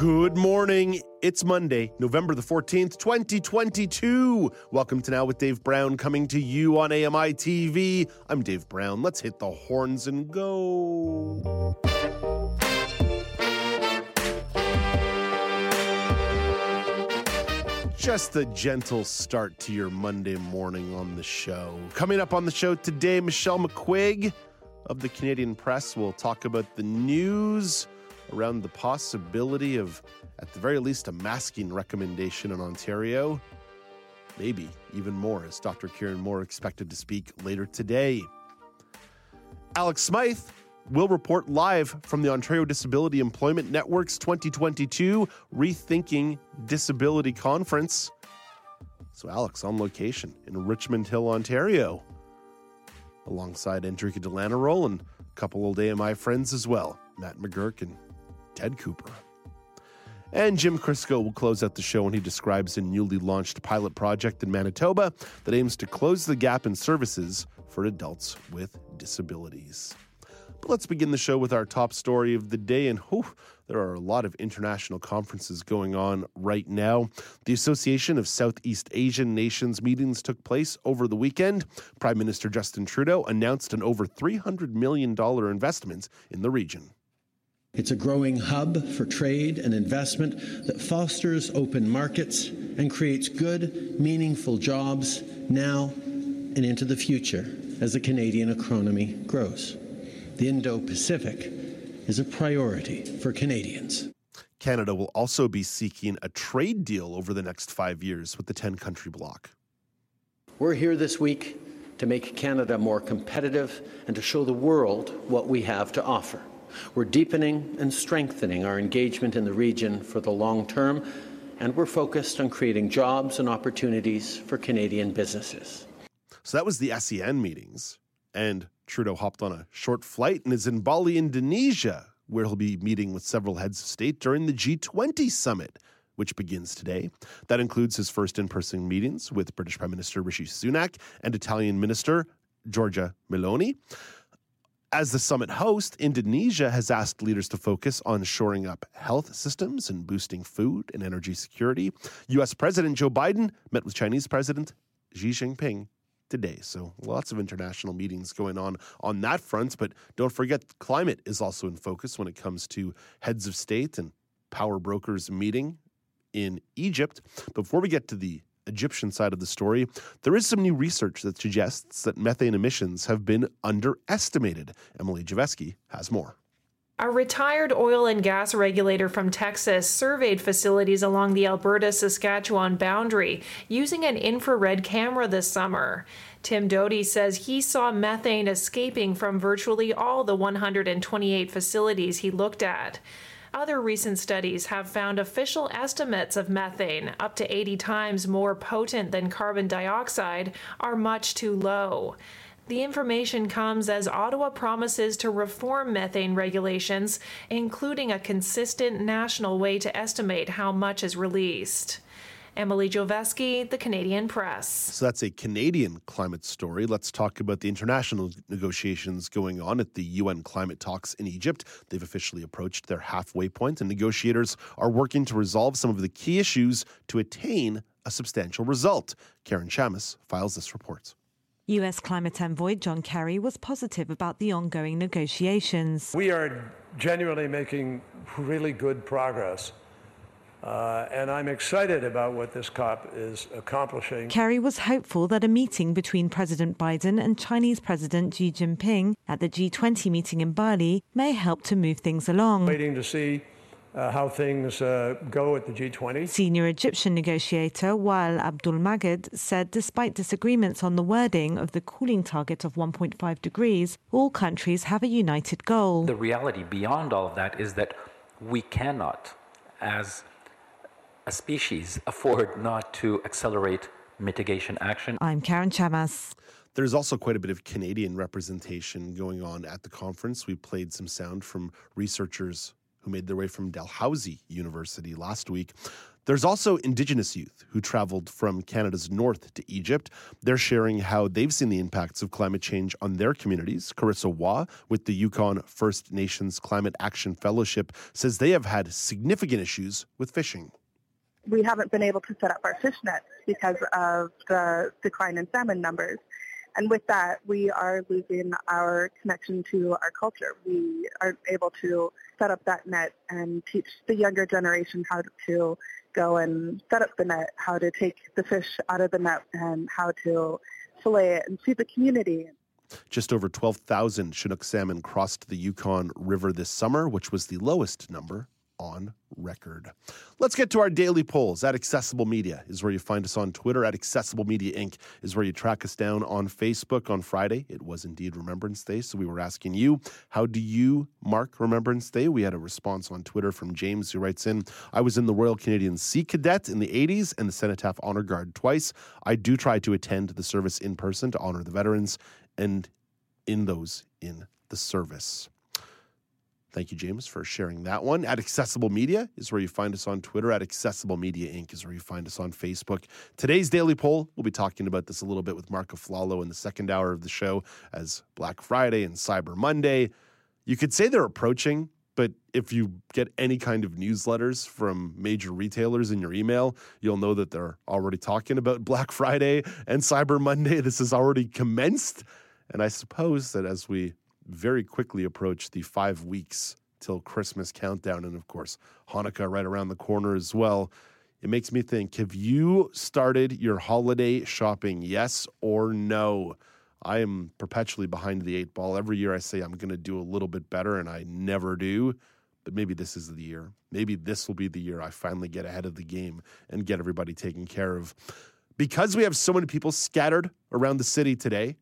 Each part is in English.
Good morning. It's Monday, November the 14th, 2022. Welcome to Now with Dave Brown coming to you on AMI TV. I'm Dave Brown. Let's hit the horns and go. Just a gentle start to your Monday morning on the show. Coming up on the show today, Michelle McQuigg of the Canadian Press will talk about the news around the possibility of, at the very least, a masking recommendation in Ontario. Maybe even more, as Dr. Kieran Moore expected to speak later today. Alex Smythe will report live from the Ontario Disability Employment Network's 2022 Rethinking Disability Conference. So, Alex on location in Richmond Hill, Ontario, alongside Enrique Delanaroll and a couple old AMI friends as well, Matt McGurk and Ted Cooper. And Jim Crisco will close out the show when he describes a newly launched pilot project in Manitoba that aims to close the gap in services for adults with disabilities. But let's begin the show with our top story of the day. And whew, there are a lot of international conferences going on right now. The Association of Southeast Asian Nations meetings took place over the weekend. Prime Minister Justin Trudeau announced an over $300 million investment in the region. It's a growing hub for trade and investment that fosters open markets and creates good, meaningful jobs now and into the future as the Canadian economy grows the Indo Pacific is a priority for Canadians. Canada will also be seeking a trade deal over the next five years with the 10 country bloc. We're here this week to make Canada more competitive and to show the world what we have to offer. We're deepening and strengthening our engagement in the region for the long term, and we're focused on creating jobs and opportunities for Canadian businesses. So that was the ASEAN meetings. And Trudeau hopped on a short flight and is in Bali, Indonesia, where he'll be meeting with several heads of state during the G20 summit, which begins today. That includes his first in person meetings with British Prime Minister Rishi Sunak and Italian Minister Giorgia Meloni. As the summit host, Indonesia has asked leaders to focus on shoring up health systems and boosting food and energy security. U.S. President Joe Biden met with Chinese President Xi Jinping today. So lots of international meetings going on on that front. But don't forget, climate is also in focus when it comes to heads of state and power brokers meeting in Egypt. Before we get to the Egyptian side of the story, there is some new research that suggests that methane emissions have been underestimated. Emily Javeski has more. A retired oil and gas regulator from Texas surveyed facilities along the Alberta Saskatchewan boundary using an infrared camera this summer. Tim Doty says he saw methane escaping from virtually all the 128 facilities he looked at. Other recent studies have found official estimates of methane, up to 80 times more potent than carbon dioxide, are much too low. The information comes as Ottawa promises to reform methane regulations, including a consistent national way to estimate how much is released. Emily Joveski, The Canadian Press. So that's a Canadian climate story. Let's talk about the international negotiations going on at the UN climate talks in Egypt. They've officially approached their halfway point, and negotiators are working to resolve some of the key issues to attain a substantial result. Karen Chammas files this report. US climate envoy John Kerry was positive about the ongoing negotiations. We are genuinely making really good progress. Uh, and I'm excited about what this COP is accomplishing. Kerry was hopeful that a meeting between President Biden and Chinese President Xi Jinping at the G20 meeting in Bali may help to move things along. Waiting to see uh, how things uh, go at the G20. Senior Egyptian negotiator Wael Aboulmagd said despite disagreements on the wording of the cooling target of 1.5 degrees, all countries have a united goal. The reality beyond all of that is that we cannot, as a species, afford not to accelerate mitigation action. I'm Karen Chamas. There's also quite a bit of Canadian representation going on at the conference. We played some sound from researchers who made their way from Dalhousie University last week. There's also Indigenous youth who traveled from Canada's north to Egypt. They're sharing how they've seen the impacts of climate change on their communities. Carissa Waugh with the Yukon First Nations Climate Action Fellowship says they have had significant issues with fishing. We haven't been able to set up our fish nets because of the decline in salmon numbers. And with that, we are losing our connection to our culture. We aren't able to set up that net and teach the younger generation how to go and set up the net, how to take the fish out of the net, and how to fillet it and feed the community. Just over 12,000 Chinook salmon crossed the Yukon River this summer, which was the lowest number on record. Let's get to our daily polls. At Accessible Media is where you find us on Twitter. At Accessible Media Inc. is where you track us down on Facebook. On Friday, it was indeed Remembrance Day. So we were asking you, how do you mark Remembrance Day? We had a response on Twitter from James who writes in, I was in the Royal Canadian Sea Cadet in the 80s and the Cenotaph Honor Guard twice. I do try to attend the service in person to honor the veterans and in those in the service. Thank you, James, for sharing that one. At Accessible Media is where you find us on Twitter. At Accessible Media Inc. is where you find us on Facebook. Today's daily poll, we'll be talking about this a little bit with Mark Aflalo in the second hour of the show as Black Friday and Cyber Monday. You could say they're approaching, but if you get any kind of newsletters from major retailers in your email, you'll know that they're already talking about Black Friday and Cyber Monday. This has already commenced. And I suppose that as we very quickly approach the five weeks till Christmas countdown, and of course, Hanukkah right around the corner as well. It makes me think have you started your holiday shopping? Yes or no? I am perpetually behind the eight ball. Every year I say I'm going to do a little bit better, and I never do. But maybe this is the year. Maybe this will be the year I finally get ahead of the game and get everybody taken care of. Because we have so many people scattered around the city today,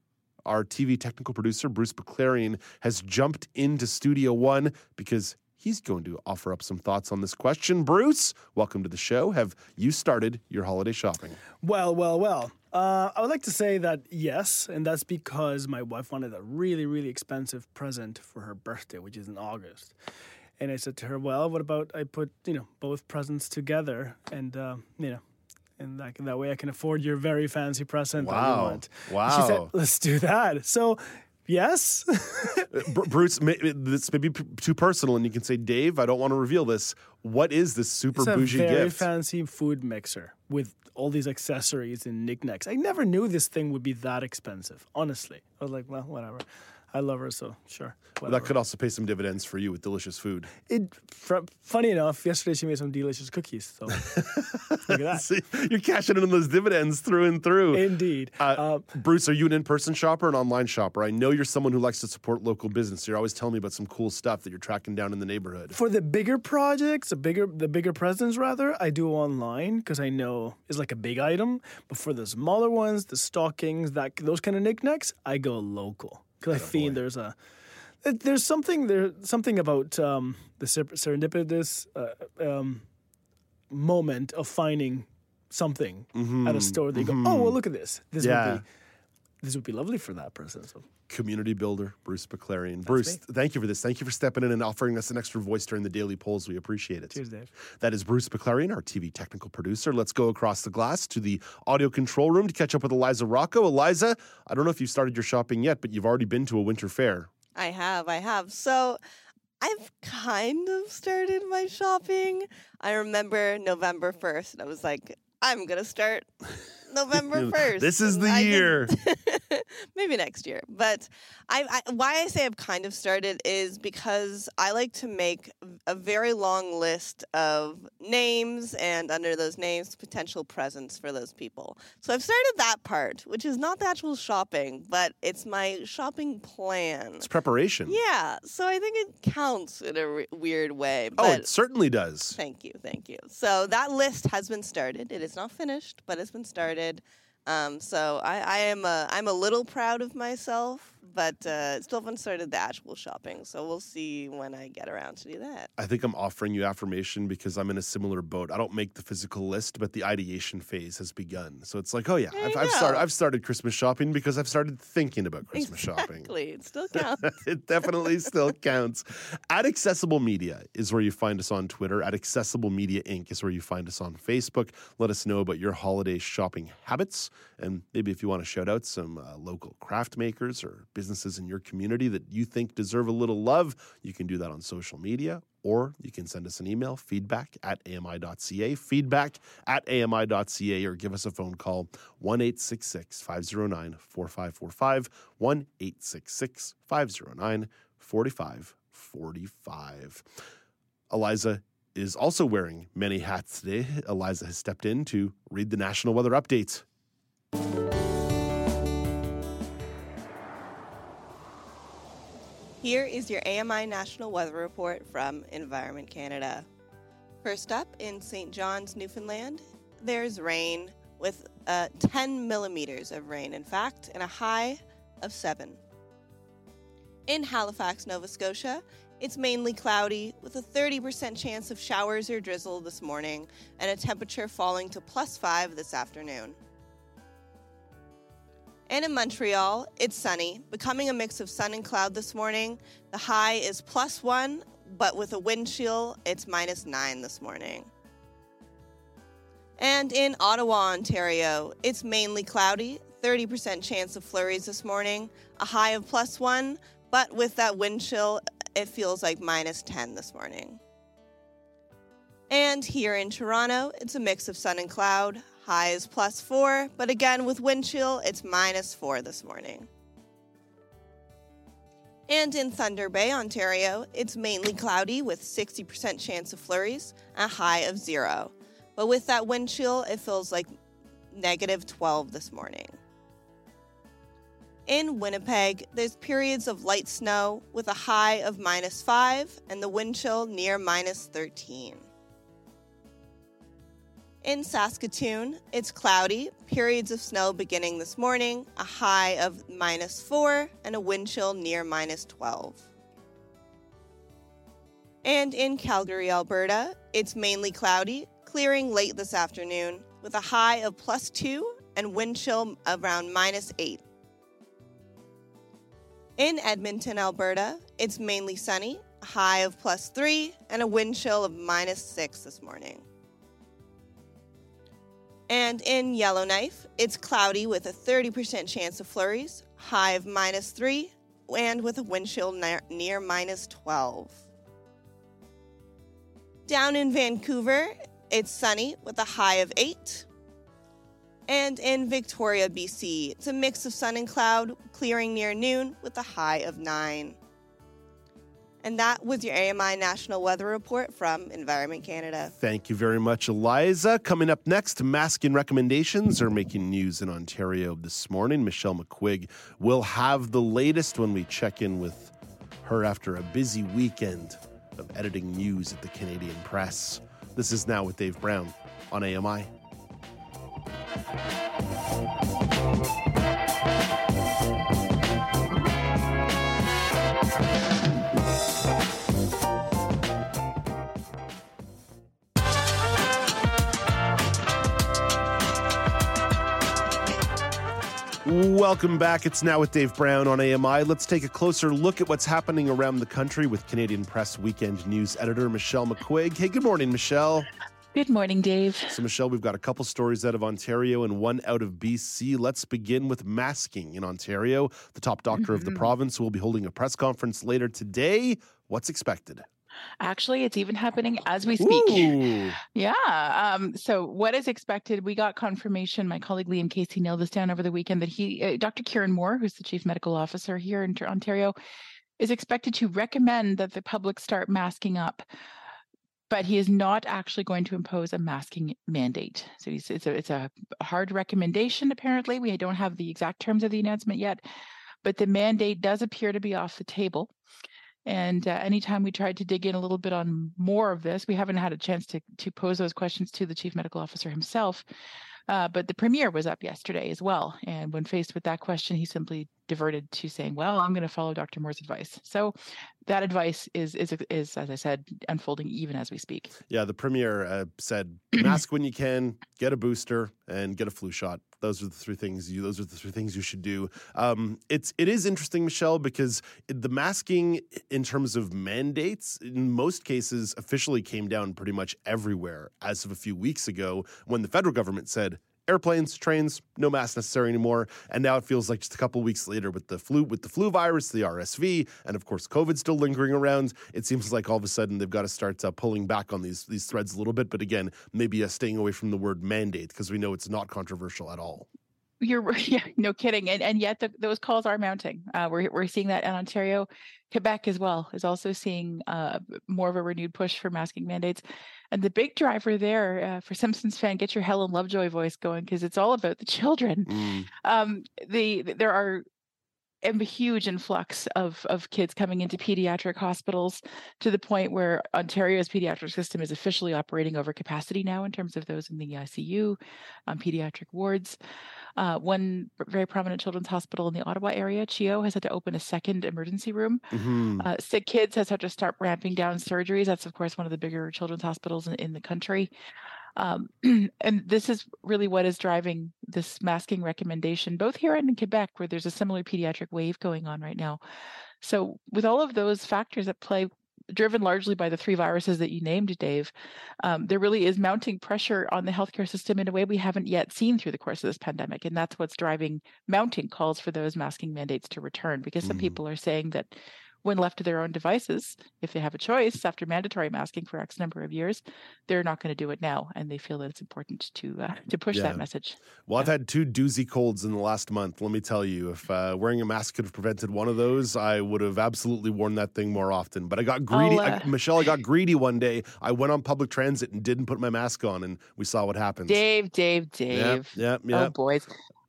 our TV technical producer, Bruce McLarian, has jumped into Studio One because he's going to offer up some thoughts on this question. Bruce, welcome to the show. Have you started your holiday shopping? Well, well, well. Uh, I would like to say that yes, and that's because my wife wanted a really, really expensive present for her birthday, which is in August. And I said to her, "Well, what about I put you know both presents together, and uh, you know and that, that way I can afford your very fancy present wow. that you want. Wow. She said, let's do that. So, yes. Uh, Bruce, uh, this may be too personal, and you can say, Dave, I don't want to reveal this. What is this super it's bougie a very gift? fancy food mixer with all these accessories and knickknacks. I never knew this thing would be that expensive, honestly. I was like, well, whatever. I love her, so sure. Well, that could also pay some dividends for you with delicious food. It, fr- funny enough, yesterday she made some delicious cookies. So look at that. See, you're cashing in on those dividends through and through. Indeed. Uh, uh, Bruce, are you an in-person shopper or an online shopper? I know you're someone who likes to support local business. You're always telling me about some cool stuff that you're tracking down in the neighborhood. For the bigger projects, the bigger the bigger presents rather, I do online because I know it's like a big item. But for the smaller ones, the stockings, that those kind of knickknacks, I go local because I find there's a there's something there something about um, the serendipitous uh, um, moment of finding something mm-hmm. at a store. They mm-hmm. go, oh well, look at this. This yeah. would be this would be lovely for that person. So. Community builder, Bruce McLarian. Bruce, me. thank you for this. Thank you for stepping in and offering us an extra voice during the daily polls. We appreciate it. Cheers, Dave. That is Bruce McLarian, our TV technical producer. Let's go across the glass to the audio control room to catch up with Eliza Rocco. Eliza, I don't know if you've started your shopping yet, but you've already been to a winter fair. I have, I have. So I've kind of started my shopping. I remember November 1st, and I was like, I'm going to start November 1st. this is the I year. Can... Maybe next year. But I, I, why I say I've kind of started is because I like to make a very long list of names and under those names, potential presents for those people. So I've started that part, which is not the actual shopping, but it's my shopping plan. It's preparation. Yeah. So I think it counts in a re- weird way. oh, it certainly does. Thank you. Thank you. So that list has been started. It is not finished, but it's been started. Um, so I, I am a, I'm a little proud of myself but uh, still haven't started the actual shopping. So we'll see when I get around to do that. I think I'm offering you affirmation because I'm in a similar boat. I don't make the physical list, but the ideation phase has begun. So it's like, oh yeah, I've, I've started. I've started Christmas shopping because I've started thinking about Christmas shopping. Exactly. It still counts. it definitely still counts. At Accessible Media is where you find us on Twitter. At Accessible Media Inc. is where you find us on Facebook. Let us know about your holiday shopping habits. And maybe if you want to shout out some uh, local craft makers or businesses in your community that you think deserve a little love, you can do that on social media or you can send us an email feedback at ami.ca, feedback at ami.ca, or give us a phone call 1 509 4545, 1 509 4545. Eliza is also wearing many hats today. Eliza has stepped in to read the national weather update. Here is your AMI National Weather Report from Environment Canada. First up, in St. John's, Newfoundland, there's rain with uh, 10 millimeters of rain, in fact, and a high of 7. In Halifax, Nova Scotia, it's mainly cloudy with a 30% chance of showers or drizzle this morning and a temperature falling to plus 5 this afternoon. And in Montreal, it's sunny, becoming a mix of sun and cloud this morning. The high is plus 1, but with a wind chill, it's minus 9 this morning. And in Ottawa, Ontario, it's mainly cloudy, 30% chance of flurries this morning, a high of plus 1, but with that wind chill, it feels like minus 10 this morning. And here in Toronto, it's a mix of sun and cloud. High is plus 4, but again with wind chill, it's minus 4 this morning. And in Thunder Bay, Ontario, it's mainly cloudy with 60% chance of flurries, a high of 0. But with that wind chill, it feels like negative 12 this morning. In Winnipeg, there's periods of light snow with a high of minus 5 and the wind chill near minus 13. In Saskatoon, it's cloudy, periods of snow beginning this morning, a high of minus 4 and a wind chill near minus 12. And in Calgary, Alberta, it's mainly cloudy, clearing late this afternoon with a high of plus 2 and wind chill around minus 8. In Edmonton, Alberta, it's mainly sunny, a high of plus 3 and a wind chill of minus 6 this morning. And in Yellowknife, it's cloudy with a 30% chance of flurries, high of minus 3, and with a wind chill near, near minus 12. Down in Vancouver, it's sunny with a high of 8. And in Victoria, BC, it's a mix of sun and cloud, clearing near noon with a high of 9. And that was your AMI National Weather Report from Environment Canada. Thank you very much, Eliza. Coming up next, masking recommendations are making news in Ontario this morning. Michelle McQuigg will have the latest when we check in with her after a busy weekend of editing news at the Canadian Press. This is Now with Dave Brown on AMI. Welcome back. It's now with Dave Brown on AMI. Let's take a closer look at what's happening around the country with Canadian Press Weekend News editor Michelle McQuigg. Hey, good morning, Michelle. Good morning, Dave. So, Michelle, we've got a couple stories out of Ontario and one out of BC. Let's begin with masking in Ontario. The top doctor mm-hmm. of the province will be holding a press conference later today. What's expected? Actually, it's even happening as we speak. Ooh. Yeah. Um, so, what is expected? We got confirmation. My colleague Liam Casey nailed this down over the weekend that he, uh, Dr. Kieran Moore, who's the chief medical officer here in Ontario, is expected to recommend that the public start masking up. But he is not actually going to impose a masking mandate. So he's, it's a it's a hard recommendation. Apparently, we don't have the exact terms of the announcement yet, but the mandate does appear to be off the table. And uh, anytime we tried to dig in a little bit on more of this, we haven't had a chance to to pose those questions to the chief medical officer himself. Uh, but the premier was up yesterday as well, and when faced with that question, he simply diverted to saying, "Well, I'm going to follow Dr. Moore's advice." So that advice is is is as I said, unfolding even as we speak. Yeah, the premier uh, said, "Mask when you can, get a booster, and get a flu shot." Those are the three things you. Those are the three things you should do. Um, it's it is interesting, Michelle, because the masking in terms of mandates in most cases officially came down pretty much everywhere as of a few weeks ago when the federal government said airplanes, trains, no mask necessary anymore. And now it feels like just a couple weeks later with the flu, with the flu virus, the RSV, and of course COVID still lingering around. It seems like all of a sudden they've got to start uh, pulling back on these these threads a little bit. But again, maybe uh, staying away from the word mandate because we know it's not controversial at all. You're yeah, no kidding, and and yet the, those calls are mounting. Uh, we're we're seeing that in Ontario, Quebec as well is also seeing uh, more of a renewed push for masking mandates. And the big driver there uh, for Simpsons fan, get your Helen Lovejoy voice going because it's all about the children. Mm. Um, the there are a huge influx of of kids coming into pediatric hospitals to the point where Ontario's pediatric system is officially operating over capacity now in terms of those in the ICU, um, pediatric wards. Uh, one very prominent children's hospital in the Ottawa area, CHEO, has had to open a second emergency room. Mm-hmm. Uh, Sick Kids has had to start ramping down surgeries. That's, of course, one of the bigger children's hospitals in, in the country. Um, and this is really what is driving this masking recommendation, both here and in Quebec, where there's a similar pediatric wave going on right now. So, with all of those factors at play, driven largely by the three viruses that you named, Dave, um, there really is mounting pressure on the healthcare system in a way we haven't yet seen through the course of this pandemic. And that's what's driving mounting calls for those masking mandates to return because some mm. people are saying that when left to their own devices, if they have a choice after mandatory masking for X number of years, they're not going to do it now, and they feel that it's important to uh, to push yeah. that message. Well, yeah. I've had two doozy colds in the last month. Let me tell you, if uh, wearing a mask could have prevented one of those, I would have absolutely worn that thing more often. But I got greedy, uh, I, Michelle. I got greedy one day. I went on public transit and didn't put my mask on, and we saw what happened. Dave, Dave, Dave. Yeah, yeah. Oh, boys.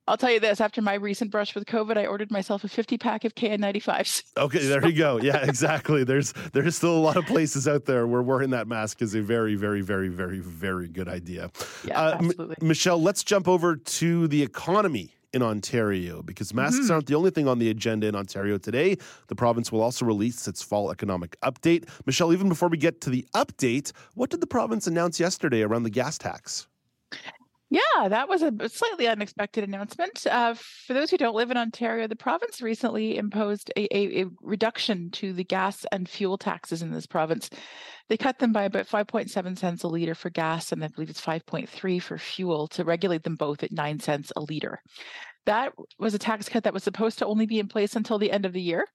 I'll tell you this: after my recent brush with COVID, I ordered myself a 50 pack of KN95s. Okay, there you go. Yeah, exactly. There's there's still a lot of places out there where wearing that mask is a very, very, very, very, very good idea. Yeah, uh, absolutely. M- Michelle, let's jump over to the economy in Ontario because masks mm-hmm. aren't the only thing on the agenda in Ontario today. The province will also release its fall economic update. Michelle, even before we get to the update, what did the province announce yesterday around the gas tax? Yeah, that was a slightly unexpected announcement. Uh, for those who don't live in Ontario, the province recently imposed a, a, a, reduction to the gas and fuel taxes in this province. They cut them by about 5.7 cents a liter for gas, and I believe it's 5.3 for fuel to regulate them both at 9 cents a liter. That was a tax cut that was supposed to only be in place until the end of the year.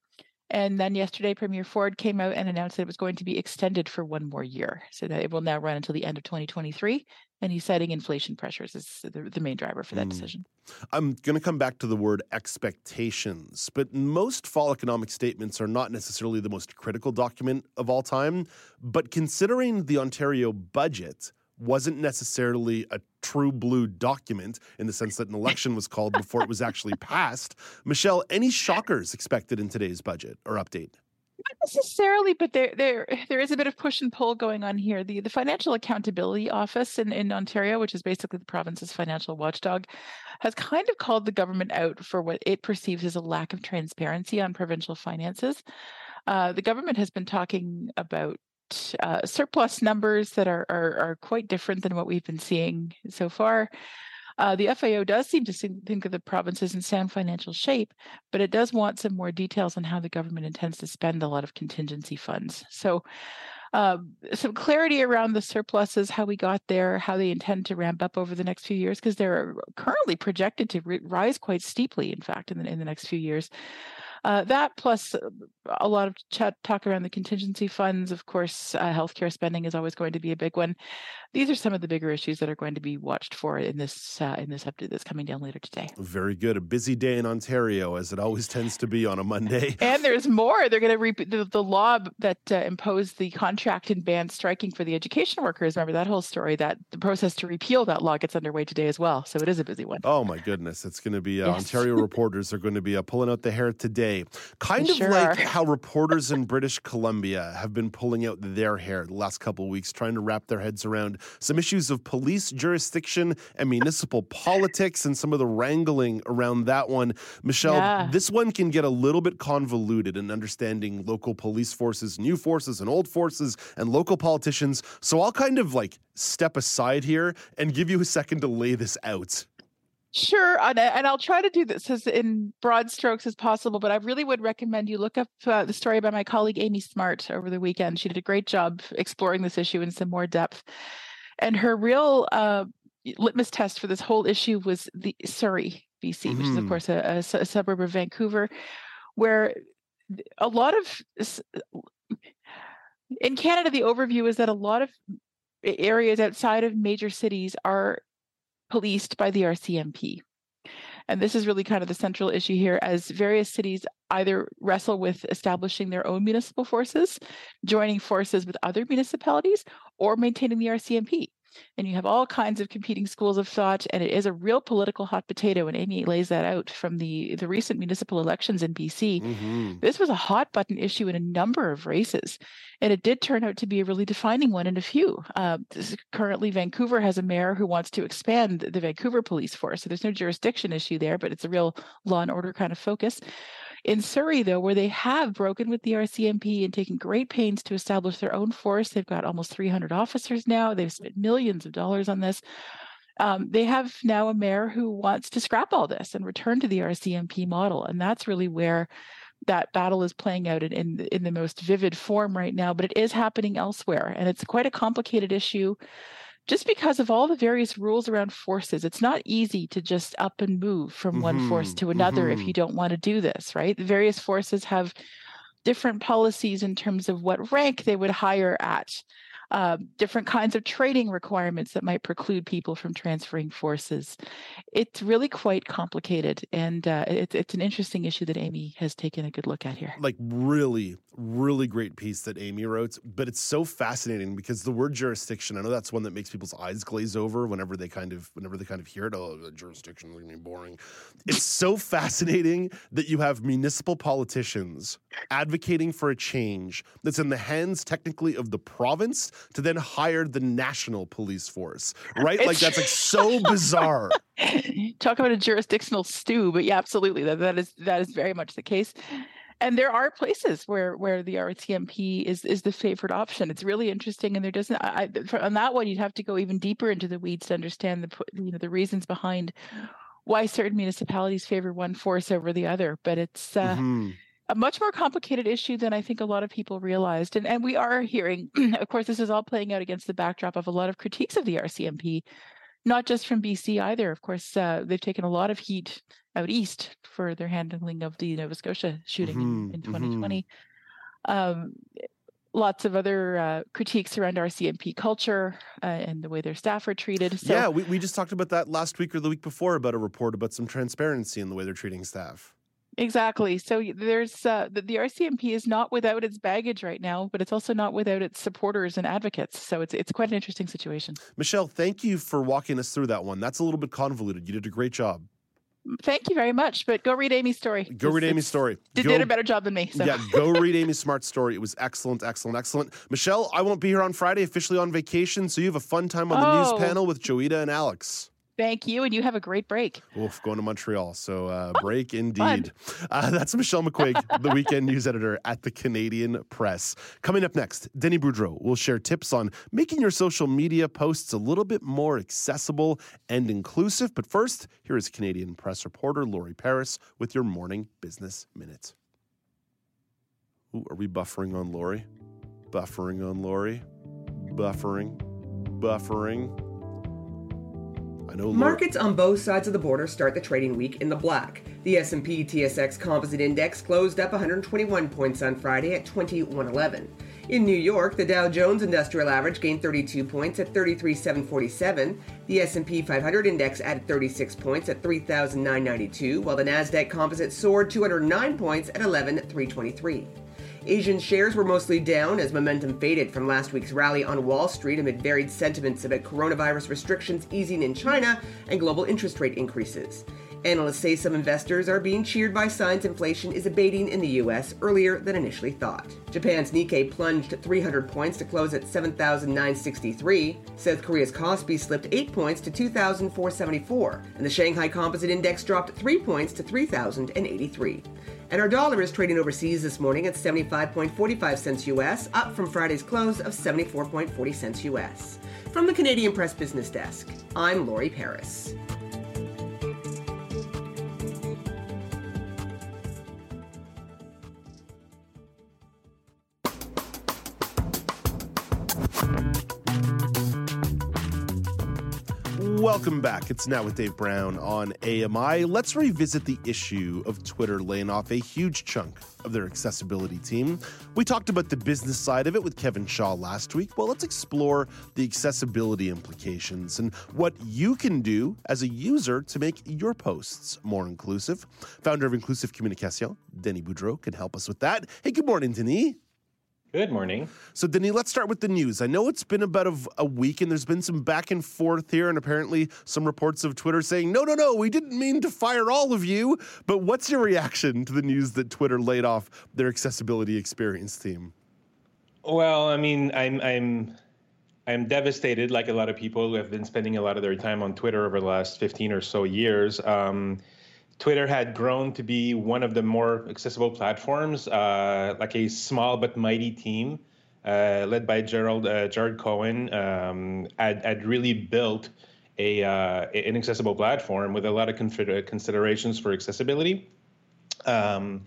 And then yesterday, Premier Ford came out and announced that it was going to be extended for one more year, so that it will now run until the end of 2023. And he's citing inflation pressures as the, the main driver for that mm. decision. I'm going to come back to the word expectations, but most fall economic statements are not necessarily the most critical document of all time. But considering the Ontario budget, wasn't necessarily a true blue document in the sense that an election was called before it was actually passed. Michelle, any shockers expected in today's budget or update? Not necessarily, but there there there is a bit of push and pull going on here. The the Financial Accountability Office in, in Ontario, which is basically the province's financial watchdog, has kind of called the government out for what it perceives as a lack of transparency on provincial finances. Uh, the government has been talking about uh, surplus numbers that are, are, are quite different than what we've been seeing so far. Uh, the FAO does seem to think of the provinces in sound financial shape, but it does want some more details on how the government intends to spend a lot of contingency funds. So, uh, some clarity around the surpluses, how we got there, how they intend to ramp up over the next few years, because they're currently projected to rise quite steeply, in fact, in the, in the next few years. Uh, that plus a lot of chat, talk around the contingency funds. Of course, uh, healthcare spending is always going to be a big one. These are some of the bigger issues that are going to be watched for in this uh, in this update that's coming down later today. Very good. A busy day in Ontario, as it always tends to be on a Monday. and there's more. They're going to repeat the, the, law that uh, imposed the contract and ban striking for the education workers. Remember that whole story? That the process to repeal that law gets underway today as well. So it is a busy one. Oh my goodness, it's going to be uh, yes. Ontario reporters are going to be pulling out the hair today. Kind of sure like are. How reporters in British Columbia have been pulling out their hair the last couple of weeks, trying to wrap their heads around some issues of police jurisdiction and municipal politics and some of the wrangling around that one. Michelle, Yeah. this one can get a little bit convoluted in understanding local police forces, new forces, and old forces, and local politicians. So I'll kind of like step aside here and give you a second to lay this out. Sure, and, and I'll try to do this as in broad strokes as possible. But I really would recommend you look up uh, the story by my colleague Amy Smart over the weekend. She did a great job exploring this issue in some more depth, and her real uh, litmus test for this whole issue was the Surrey, BC, which is of Mhm. course a, a a suburb of Vancouver, where a lot of in Canada, the overview is that a lot of areas outside of major cities are policed by the RCMP. And this is really kind of the central issue here as various cities either wrestle with establishing their own municipal forces, joining forces with other municipalities, or maintaining the RCMP. And you have all kinds of competing schools of thought, and it is a real political hot potato. And Amy lays that out from the, the recent municipal elections in BC. Mm-hmm. This was a hot button issue in a number of races, and it did turn out to be a really defining one in a few. Uh, currently, Vancouver has a mayor who wants to expand the Vancouver police force, so there's no jurisdiction issue there, but it's a real law and order kind of focus. In Surrey, though, where they have broken with the RCMP and taken great pains to establish their own force, they've got almost 300 officers now. They've spent millions of dollars on this. Um, they have now a mayor who wants to scrap all this and return to the RCMP model, and that's really where that battle is playing out in, in in the most vivid form right now. But it is happening elsewhere, and it's quite a complicated issue just because of all the various rules around forces. It's not easy to just up and move from one force Mhm, to another if mhm. you don't want to do this, right? The various forces have different policies in terms of what rank they would hire at, um, different kinds of training requirements that might preclude people from transferring forces. It's really quite complicated, and uh, it's it's an interesting issue that Amy has taken a good look at here. like really really great piece that amy wrote but it's so fascinating because the word jurisdiction i know that's one that makes people's eyes glaze over whenever they kind of whenever they kind of hear it. Oh the jurisdiction is going to be boring. It's so fascinating that you have municipal politicians advocating for a change that's in the hands technically of the province to then hire the national police force right? Like that's like so bizarre. Talk about a jurisdictional stew, but yeah, absolutely, that that is that is very much the case. And there are places where where the RCMP is is the favored option. It's really interesting, and there doesn't. I, for, on that one, you'd have to go even deeper into the weeds to understand the you know the reasons behind why certain municipalities favor one force over the other. But it's uh, Mhm. a much more complicated issue than I think a lot of people realized. And and we are hearing, of course, this is all playing out against the backdrop of a lot of critiques of the RCMP, not just from BC either. Of course, uh, they've taken a lot of heat out east for their handling of the Nova Scotia shooting Mhm, in, in mhm. 2020. Um, lots of other uh, critiques around RCMP culture uh, and the way their staff are treated. So, yeah, we, we just talked about that last week or the week before about a report about some transparency in the way they're treating staff. Exactly. So there's uh, the, the RCMP is not without its baggage right now, but it's also not without its supporters and advocates. So it's it's quite an interesting situation. Michelle, thank you for walking us through that one. That's a little bit convoluted. You did a great job. Thank you very much. But go read Amy's story. Go read Amy's story. Did, Go- did a better job than me. So. Yeah, go read Amy Smart's story. It was excellent, excellent, excellent. Michelle, I won't be here on Friday, officially on vacation, so you have a fun time on the Oh. news panel with Joita and Alex. Thank you, and you have a great break. Oof, going to Montreal. So uh, break indeed. Uh, that's Michelle McQuigg, the weekend news editor at the Canadian Press. Coming up next, Denny Boudreau will share tips on making your social media posts a little bit more accessible and inclusive. But first, here is Canadian Press reporter Lori Paris with your morning business minute. Ooh, are we buffering on Lori? Buffering on Lori? Buffering? Buffering? Markets on both sides of the border start the trading week in the black. The S&P TSX Composite Index closed up 121 points on Friday at 2111. In New York, the Dow Jones Industrial Average gained 32 points at 33,747. The S&P 500 Index added 36 points at 3,992, while the Nasdaq Composite soared 209 points at 11,323. Asian shares were mostly down as momentum faded from last week's rally on Wall Street amid varied sentiments about coronavirus restrictions easing in China and global interest rate increases. Analysts say some investors are being cheered by signs inflation is abating in the U.S. earlier than initially thought. Japan's Nikkei plunged 300 points to close at 7,963. South Korea's Kospi slipped 8 points to 2,474. And the Shanghai Composite Index dropped 3 points to 3,083. And our dollar is trading overseas this morning at 75.45 cents US, up from Friday's close of 74.40 cents US. From the Canadian Press Business Desk, I'm Lori Paris. Welcome back. It's now with Dave Brown on AMI. Let's revisit the issue of Twitter laying off a huge chunk of their accessibility team. We talked about the business side of it with Kevin Shaw last week. Well, let's explore the accessibility implications and what you can do as a user to make your posts more inclusive. Founder of Inclusive Communication, Denis Boudreau, can help us with that. Hey, good morning, Denis. Good morning. So, Denis, let's start with the news. I know it's been about a, a, week and there's been some back and forth here, and apparently some reports of Twitter saying, no, no, no, we didn't mean to fire all of you. But what's your reaction to the news that Twitter laid off their accessibility experience team? Well, I mean, I'm, I'm, I'm devastated, like a lot of people who have been spending a lot of their time on Twitter over the last 15 or so years. Um, Twitter had grown to be one of the more accessible platforms, uh, like a small but mighty team uh, led by Gerald uh, Gerard Cohen, um, had, had really built a uh, an accessible platform with a lot of considerations for accessibility, um,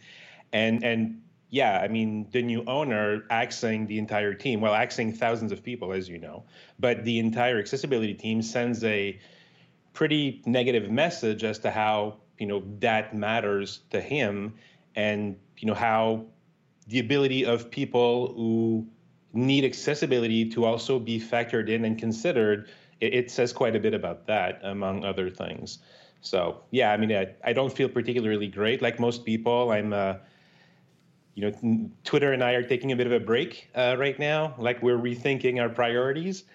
and and yeah, I mean the new owner axing the entire team, well, axing thousands of people, as you know, but the entire accessibility team sends a pretty negative message as to how you know that matters to him and you know how the ability of people who need accessibility to also be factored in and considered it, it says quite a bit about that among other things. So yeah i mean i, I don't feel particularly great. Like most people i'm uh, you know twitter and i are taking a bit of a break uh, right now. Like we're rethinking our priorities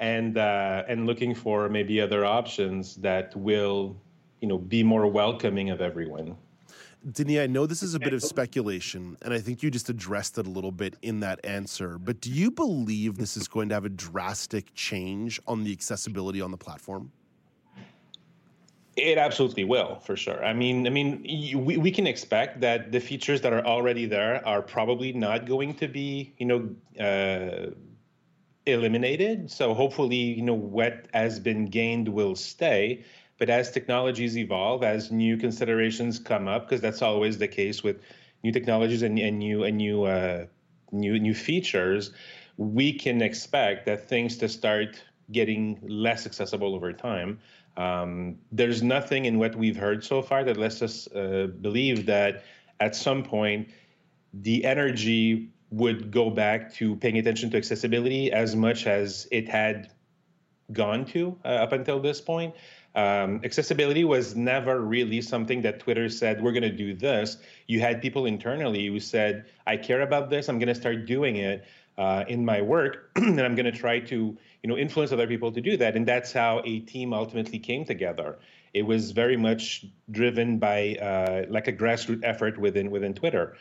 and uh, and looking for maybe other options that will you know, be more welcoming of everyone. Denis, I know this is a bit of speculation, and I think you just addressed it a little bit in that answer. But do you believe this is going to have a drastic change on the accessibility on the platform? It absolutely will, for sure. I mean, I mean, we, we can expect that the features that are already there are probably not going to be, you know, uh, eliminated. So hopefully, you know, what has been gained will stay. But as technologies evolve, as new considerations come up, because that's always the case with new technologies and, and new and new uh, new new features, we can expect that things to start getting less accessible over time. Um, there's nothing in what we've heard so far that lets us uh, believe that at some point the energy would go back to paying attention to accessibility as much as it had gone to uh, up until this point. Um, accessibility was never really something that Twitter said, we're going to do this. You had people internally who said, I care about this, I'm going to start doing it uh, in my work, and I'm going to try to you know, influence other people to do that. And that's how a team ultimately came together. It was very much driven by uh, like a grassroots effort within within Twitter.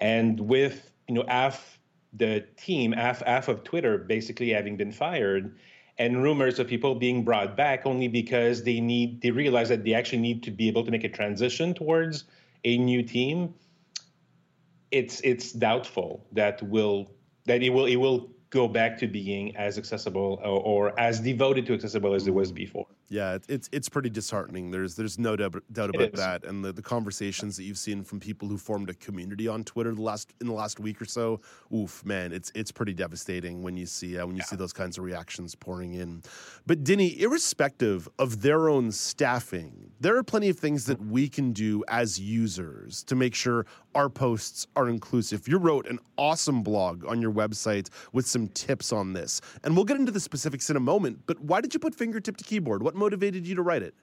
And with you know half the team, half half of Twitter basically having been fired, and rumors of people being brought back only because they need they realize that they actually need to be able to make a transition towards a new team. It's it's doubtful that will that it will it will go back to being as accessible or, or as devoted to accessible as it was before yeah, it's it's pretty disheartening. There's there's no doubt, doubt about that, and the, the conversations that you've seen from people who formed a community on Twitter the last in the last week or so. Oof, man, it's it's pretty devastating when you see uh, when you yeah. see those kinds of reactions pouring in. But Denis, irrespective of their own staffing, there are plenty of things that we can do as users to make sure our posts are inclusive. You wrote an awesome blog on your website with some tips on this, and we'll get into the specifics in a moment. But why did you put fingertip to keyboard? What motivated you to write it?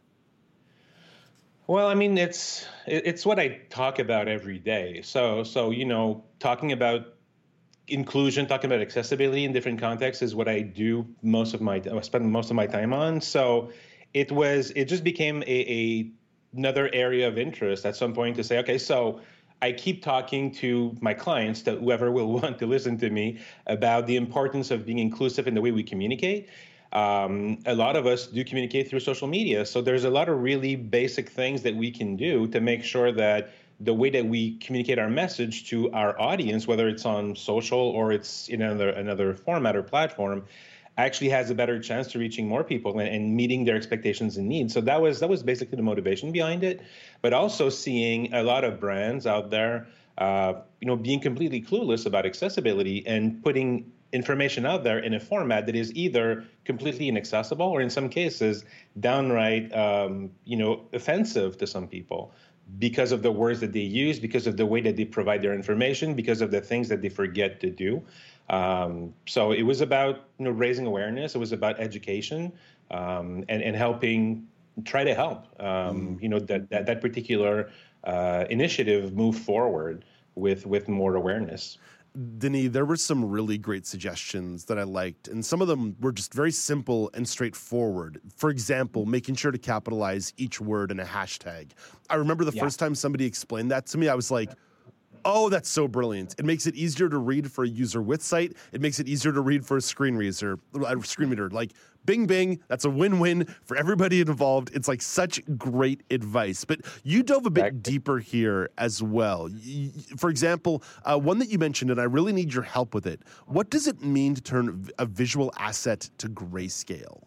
Well, I mean, it's it's what I talk about every day. So so you know, talking about inclusion, talking about accessibility in different contexts is what I do most of my I spend most of my time on. So it was it just became a, a another area of interest at some point to say, okay, so I keep talking to my clients, that whoever will want to listen to me, about the importance of being inclusive in the way we communicate. Um, a lot of us do communicate through social media. So there's a lot of really basic things that we can do to make sure that the way that we communicate our message to our audience, whether it's on social or it's in another another format or platform, actually has a better chance to reaching more people and, and, meeting their expectations and needs. So that was that was basically the motivation behind it, but also seeing a lot of brands out there, uh, you know, being completely clueless about accessibility and putting information out there in a format that is either completely inaccessible or in some cases downright, um, you know, offensive to some people because of the words that they use, because of the way that they provide their information, because of the things that they forget to do. Um, so it was about you know raising awareness. It was about education um, and and helping try to help um, mm. you know that that, that particular uh, initiative move forward with with more awareness. Denis, there were some really great suggestions that I liked, and some of them were just very simple and straightforward. For example, making sure to capitalize each word in a hashtag. I remember the yeah. first time somebody explained that to me, I was like, Oh, that's so brilliant. It makes it easier to read for a user with sight. It makes it easier to read for a screen reader, a screen reader. Like bing bing, that's a win-win for everybody involved. It's like such great advice. But you dove a bit deeper here as well. For example, uh, one that you mentioned, and I really need your help with it. What does it mean to turn a visual asset to grayscale?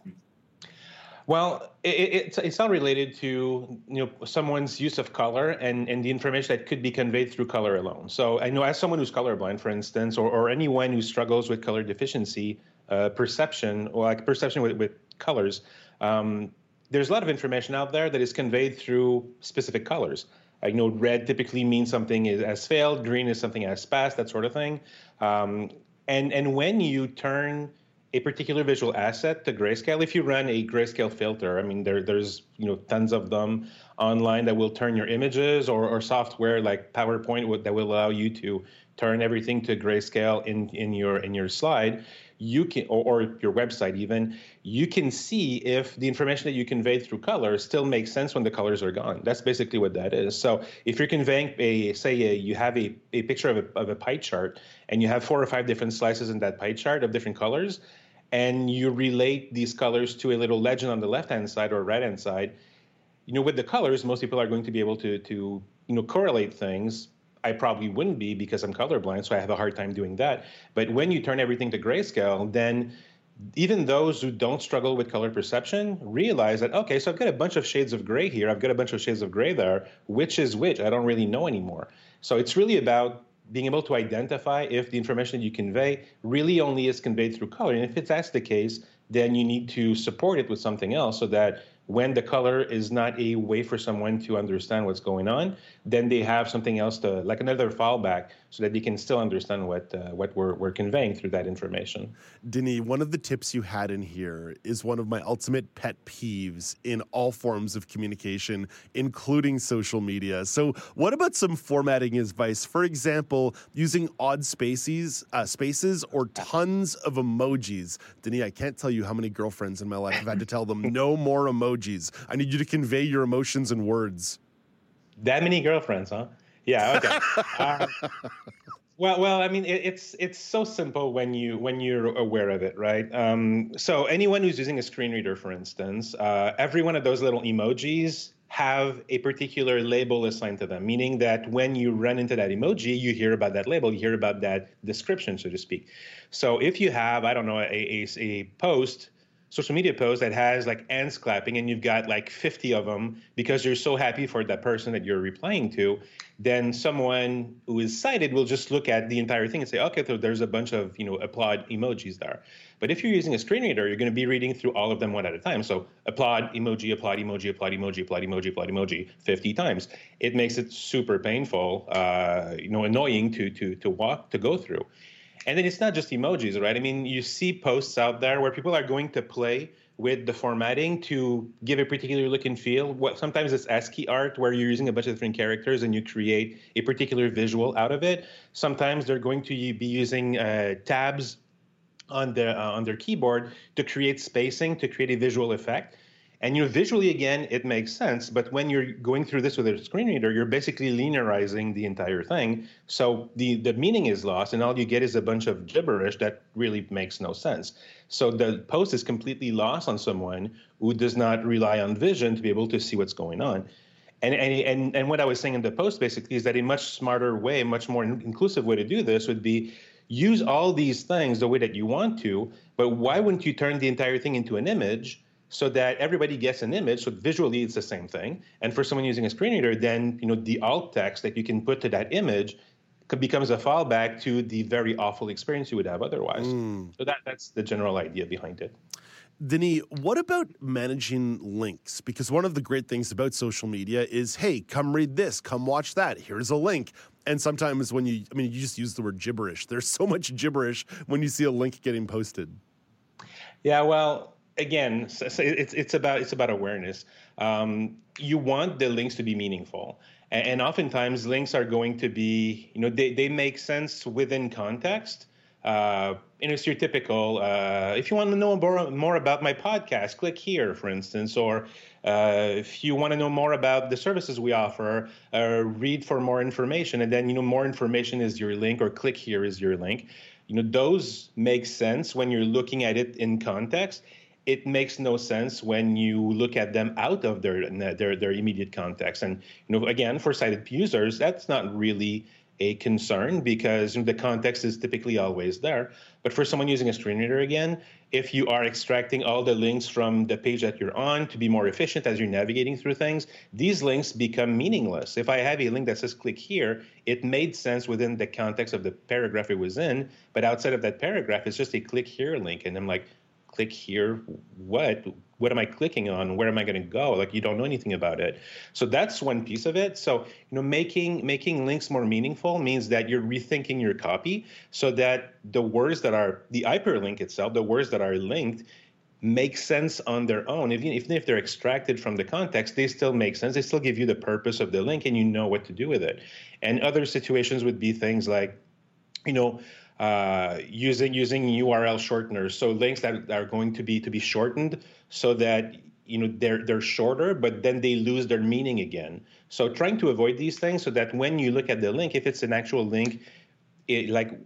Well, it, it's it's not related to you know someone's use of color and, and the information that could be conveyed through color alone. So I know as someone who's colorblind, for instance, or, or anyone who struggles with color deficiency, uh, perception or like perception with, with colors, um, there's a lot of information out there that is conveyed through specific colors. I know red typically means something is as failed, green is something as passed, that sort of thing. Um, and and when you turn a particular visual asset to grayscale if you run a grayscale filter i mean there, there's you know tons of them online that will turn your images or, or software like powerpoint that will allow you to turn everything to grayscale in, in your in your slide you can or, or your website even you can see if the information that you conveyed through colors still makes sense when the colors are gone that's basically what that is so if you're conveying a say a, you have a, a picture of a, of a pie chart and you have four or five different slices in that pie chart of different colors and you relate these colors to a little legend on the left hand side or right hand side, you know, with the colors, most people are going to be able to to you know correlate things. I probably wouldn't be because I'm colorblind, so I have a hard time doing that. But when you turn everything to grayscale, then even those who don't struggle with color perception realize that okay, so I've got a bunch of shades of gray here, I've got a bunch of shades of gray there. Which is which? I don't really know anymore. So it's really about being able to identify if the information that you convey really only is conveyed through color. And if it's that's the case, then you need to support it with something else so that when the color is not a way for someone to understand what's going on, then they have something else to, like another fallback, so that they can still understand what uh, what we're, we're conveying through that information. Denis, one of the tips you had in here is one of my ultimate pet peeves in all forms of communication, including social media. So, what about some formatting advice? For example, using odd spaces, uh, spaces, or tons of emojis. Denis, I can't tell you how many girlfriends in my life have had to tell them no more emojis emojis. I need you to convey your emotions in words. That many girlfriends, huh? Yeah. Okay. uh, well, well, I mean, it, it's it's so simple when you when you're aware of it, right? Um, so anyone who's using a screen reader, for instance, uh, every one of those little emojis have a particular label assigned to them, meaning that when you run into that emoji, you hear about that label, you hear about that description, so to speak. So if you have, I don't know, a, a, a post social media post that has like ants clapping and you've got like 50 of them because you're so happy for that person that you're replying to, then someone who is sighted will just look at the entire thing and say, okay, so there's a bunch of, you know, applaud emojis there. But if you're using a screen reader, you're going to be reading through all of them one at a time. So applaud, emoji, applaud, emoji, applaud, emoji, applaud, emoji, applaud, emoji, 50 times. It makes it super painful, uh, you know, annoying to to to walk to go through. And then it's not just emojis, right? I mean, you see posts out there where people are going to play with the formatting to give a particular look and feel. What sometimes it's ASCII art where you're using a bunch of different characters and you create a particular visual out of it. Sometimes they're going to be using uh, tabs on the uh, on their keyboard to create spacing to create a visual effect. And you know, visually again, it makes sense. But when you're going through this with a screen reader, you're basically linearizing the entire thing. So the the meaning is lost, and all you get is a bunch of gibberish that really makes no sense. So the post is completely lost on someone who does not rely on vision to be able to see what's going on. And, and, and, and what I was saying in the post basically is that a much smarter way, much more inclusive way to do this would be use all these things the way that you want to, but why wouldn't you turn the entire thing into an image so that everybody gets an image. So visually, it's the same thing. And for someone using a screen reader, then you know the alt text that you can put to that image becomes a fallback to the very awful experience you would have otherwise. Mm. So that that's the general idea behind it. Denis, what about managing links? Because one of the great things about social media is, hey, come read this, come watch that. Here's a link. And sometimes when you, I mean, you just use the word gibberish. There's so much gibberish when you see a link getting posted. Yeah, well, again, it's it's about it's about awareness. Um, you want the links to be meaningful, and, and, oftentimes links are going to be, you know, they they make sense within context. Uh, you know, it's your typical. Uh, if you want to know more, more about my podcast, click here, for instance, or uh, if you want to know more about the services we offer, uh, read for more information, and then you know more information is your link, or click here is your link. You know, those make sense when you're looking at it in context it makes no sense when you look at them out of their their their immediate context. And you know, again, for sighted users, that's not really a concern because the context is typically always there. But for someone using a screen reader, again, if you are extracting all the links from the page that you're on to be more efficient as you're navigating through things, these links become meaningless. If I have a link that says click here, it made sense within the context of the paragraph it was in, but outside of that paragraph, it's just a click here link. And I'm like, click here what what am i clicking on? Where am i going to go? Like you don't know anything about it. So that's one piece of it. So you know making making links more meaningful means that you're rethinking your copy so that the words that are the hyperlink itself the words that are linked make sense on their own. Even, even if they're extracted from the context they still make sense. They still give you the purpose of the link and you know what to do with it. And other situations would be things like you know uh, using using URL shorteners, so links that are going to be to be shortened, so that you know they're they're shorter, but then they lose their meaning again. So trying to avoid these things, so that when you look at the link, if it's an actual link, it like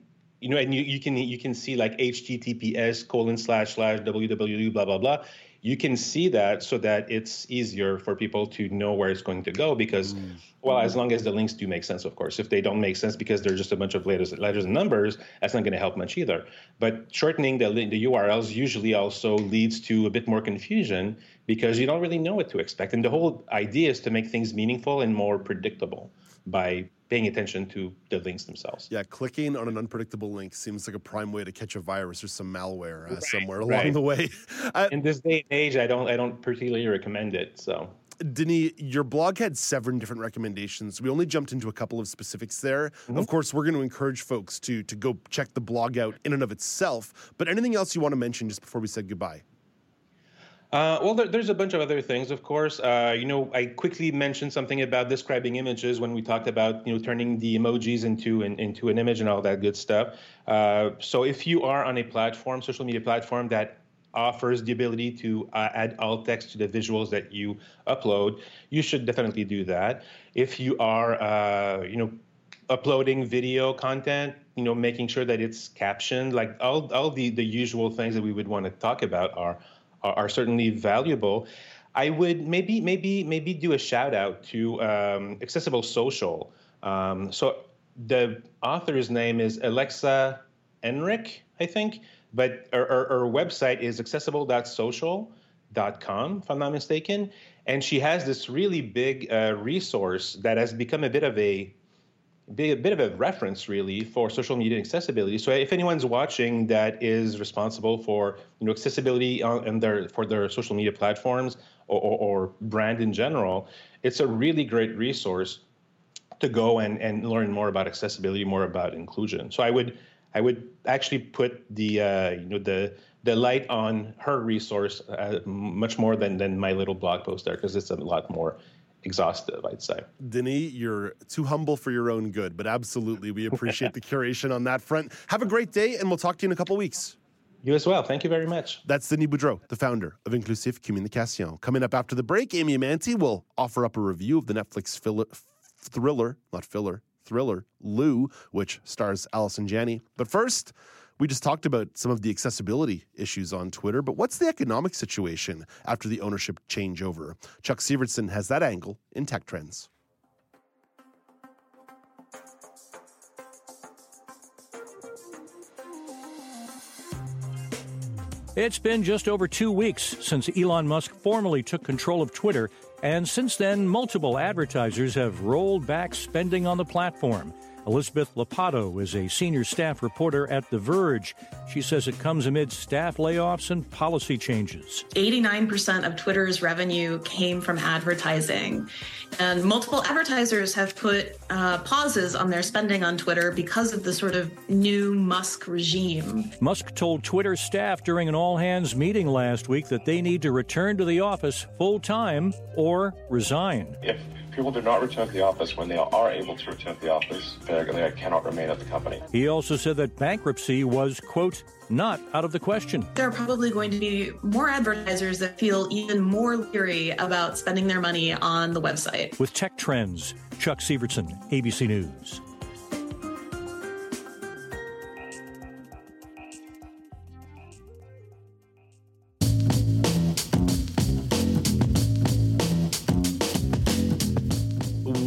you know, and you, you can you can see like HTTPS colon slash slash www blah blah blah you can see that so that it's easier for people to know where it's going to go because mm. well as long as the links do make sense of course. If they don't make sense because they're just a bunch of letters, letters and numbers that's not going to help much either. But shortening the, the urls usually also leads to a bit more confusion because you don't really know what to expect. And the whole idea is to make things meaningful and more predictable by paying attention to the links themselves. Yeah, clicking on an unpredictable link seems like a prime way to catch a virus or some malware uh, right, somewhere along right. the way. Uh, In this day and age, I don't I don't particularly recommend it. So. Denis, your blog had seven different recommendations. We only jumped into a couple of specifics there. Mm-hmm. Of course, we're going to encourage folks to to go check the blog out in and of itself. But anything else you want to mention just before we said goodbye? Uh, well, there, there's a bunch of other things, of course. Uh, you know, I quickly mentioned something about describing images when we talked about you know turning the emojis into an, into an image and all that good stuff. Uh, so if you are on a platform, social media platform that offers the ability to uh, add alt text to the visuals that you upload, you should definitely do that. If you are, uh, you know, uploading video content, you know, making sure that it's captioned, like all all the the usual things that we would want to talk about are are certainly valuable. I would maybe maybe maybe do a shout out to um, Accessible Social. Um, so the author's name is Alexa Heinrich, I think, but our website is accessible.social.com, if I'm not mistaken. And she has this really big uh, resource that has become a bit of a be a bit of a reference really for social media accessibility. So if anyone's watching that is responsible for you know accessibility on their for their social media platforms or, or, or, brand in general, it's a really great resource to go and, and learn more about accessibility, more about inclusion. So I would I would actually put the uh, you know the the light on her resource uh, much more than than my little blog post there because it's a lot more exhaustive, I'd say. Denis, you're too humble for your own good, but absolutely, we appreciate the curation on that front. Have a great day, and we'll talk to you in a couple weeks. You as well. Thank you very much. That's Denis Boudreau, the founder of Inclusive Communication. Coming up after the break, Amy Amantea will offer up a review of the Netflix filler, thriller, not filler, thriller, Lou, which stars Allison Janney. But first, we just talked about some of the accessibility issues on Twitter, but what's the economic situation after the ownership changeover? Chuck Sivertsen has that angle in Tech Trends. It's been just over two weeks since Elon Musk formally took control of Twitter, and since then, multiple advertisers have rolled back spending on the platform. Elizabeth Lopatto is a senior staff reporter at The Verge. She says it comes amid staff layoffs and policy changes. 89% of Twitter's revenue came from advertising. And multiple advertisers have put uh, pauses on their spending on Twitter because of the sort of new Musk regime. Musk told Twitter staff during an all hands meeting last week that they need to return to the office full time or resign. If people do not return to the office when they are able to return to the office, they cannot remain at the company. He also said that bankruptcy was, quote, not out of the question. There are probably going to be more advertisers that feel even more leery about spending their money on the website. With Tech Trends, Chuck Sivertsen, ABC News.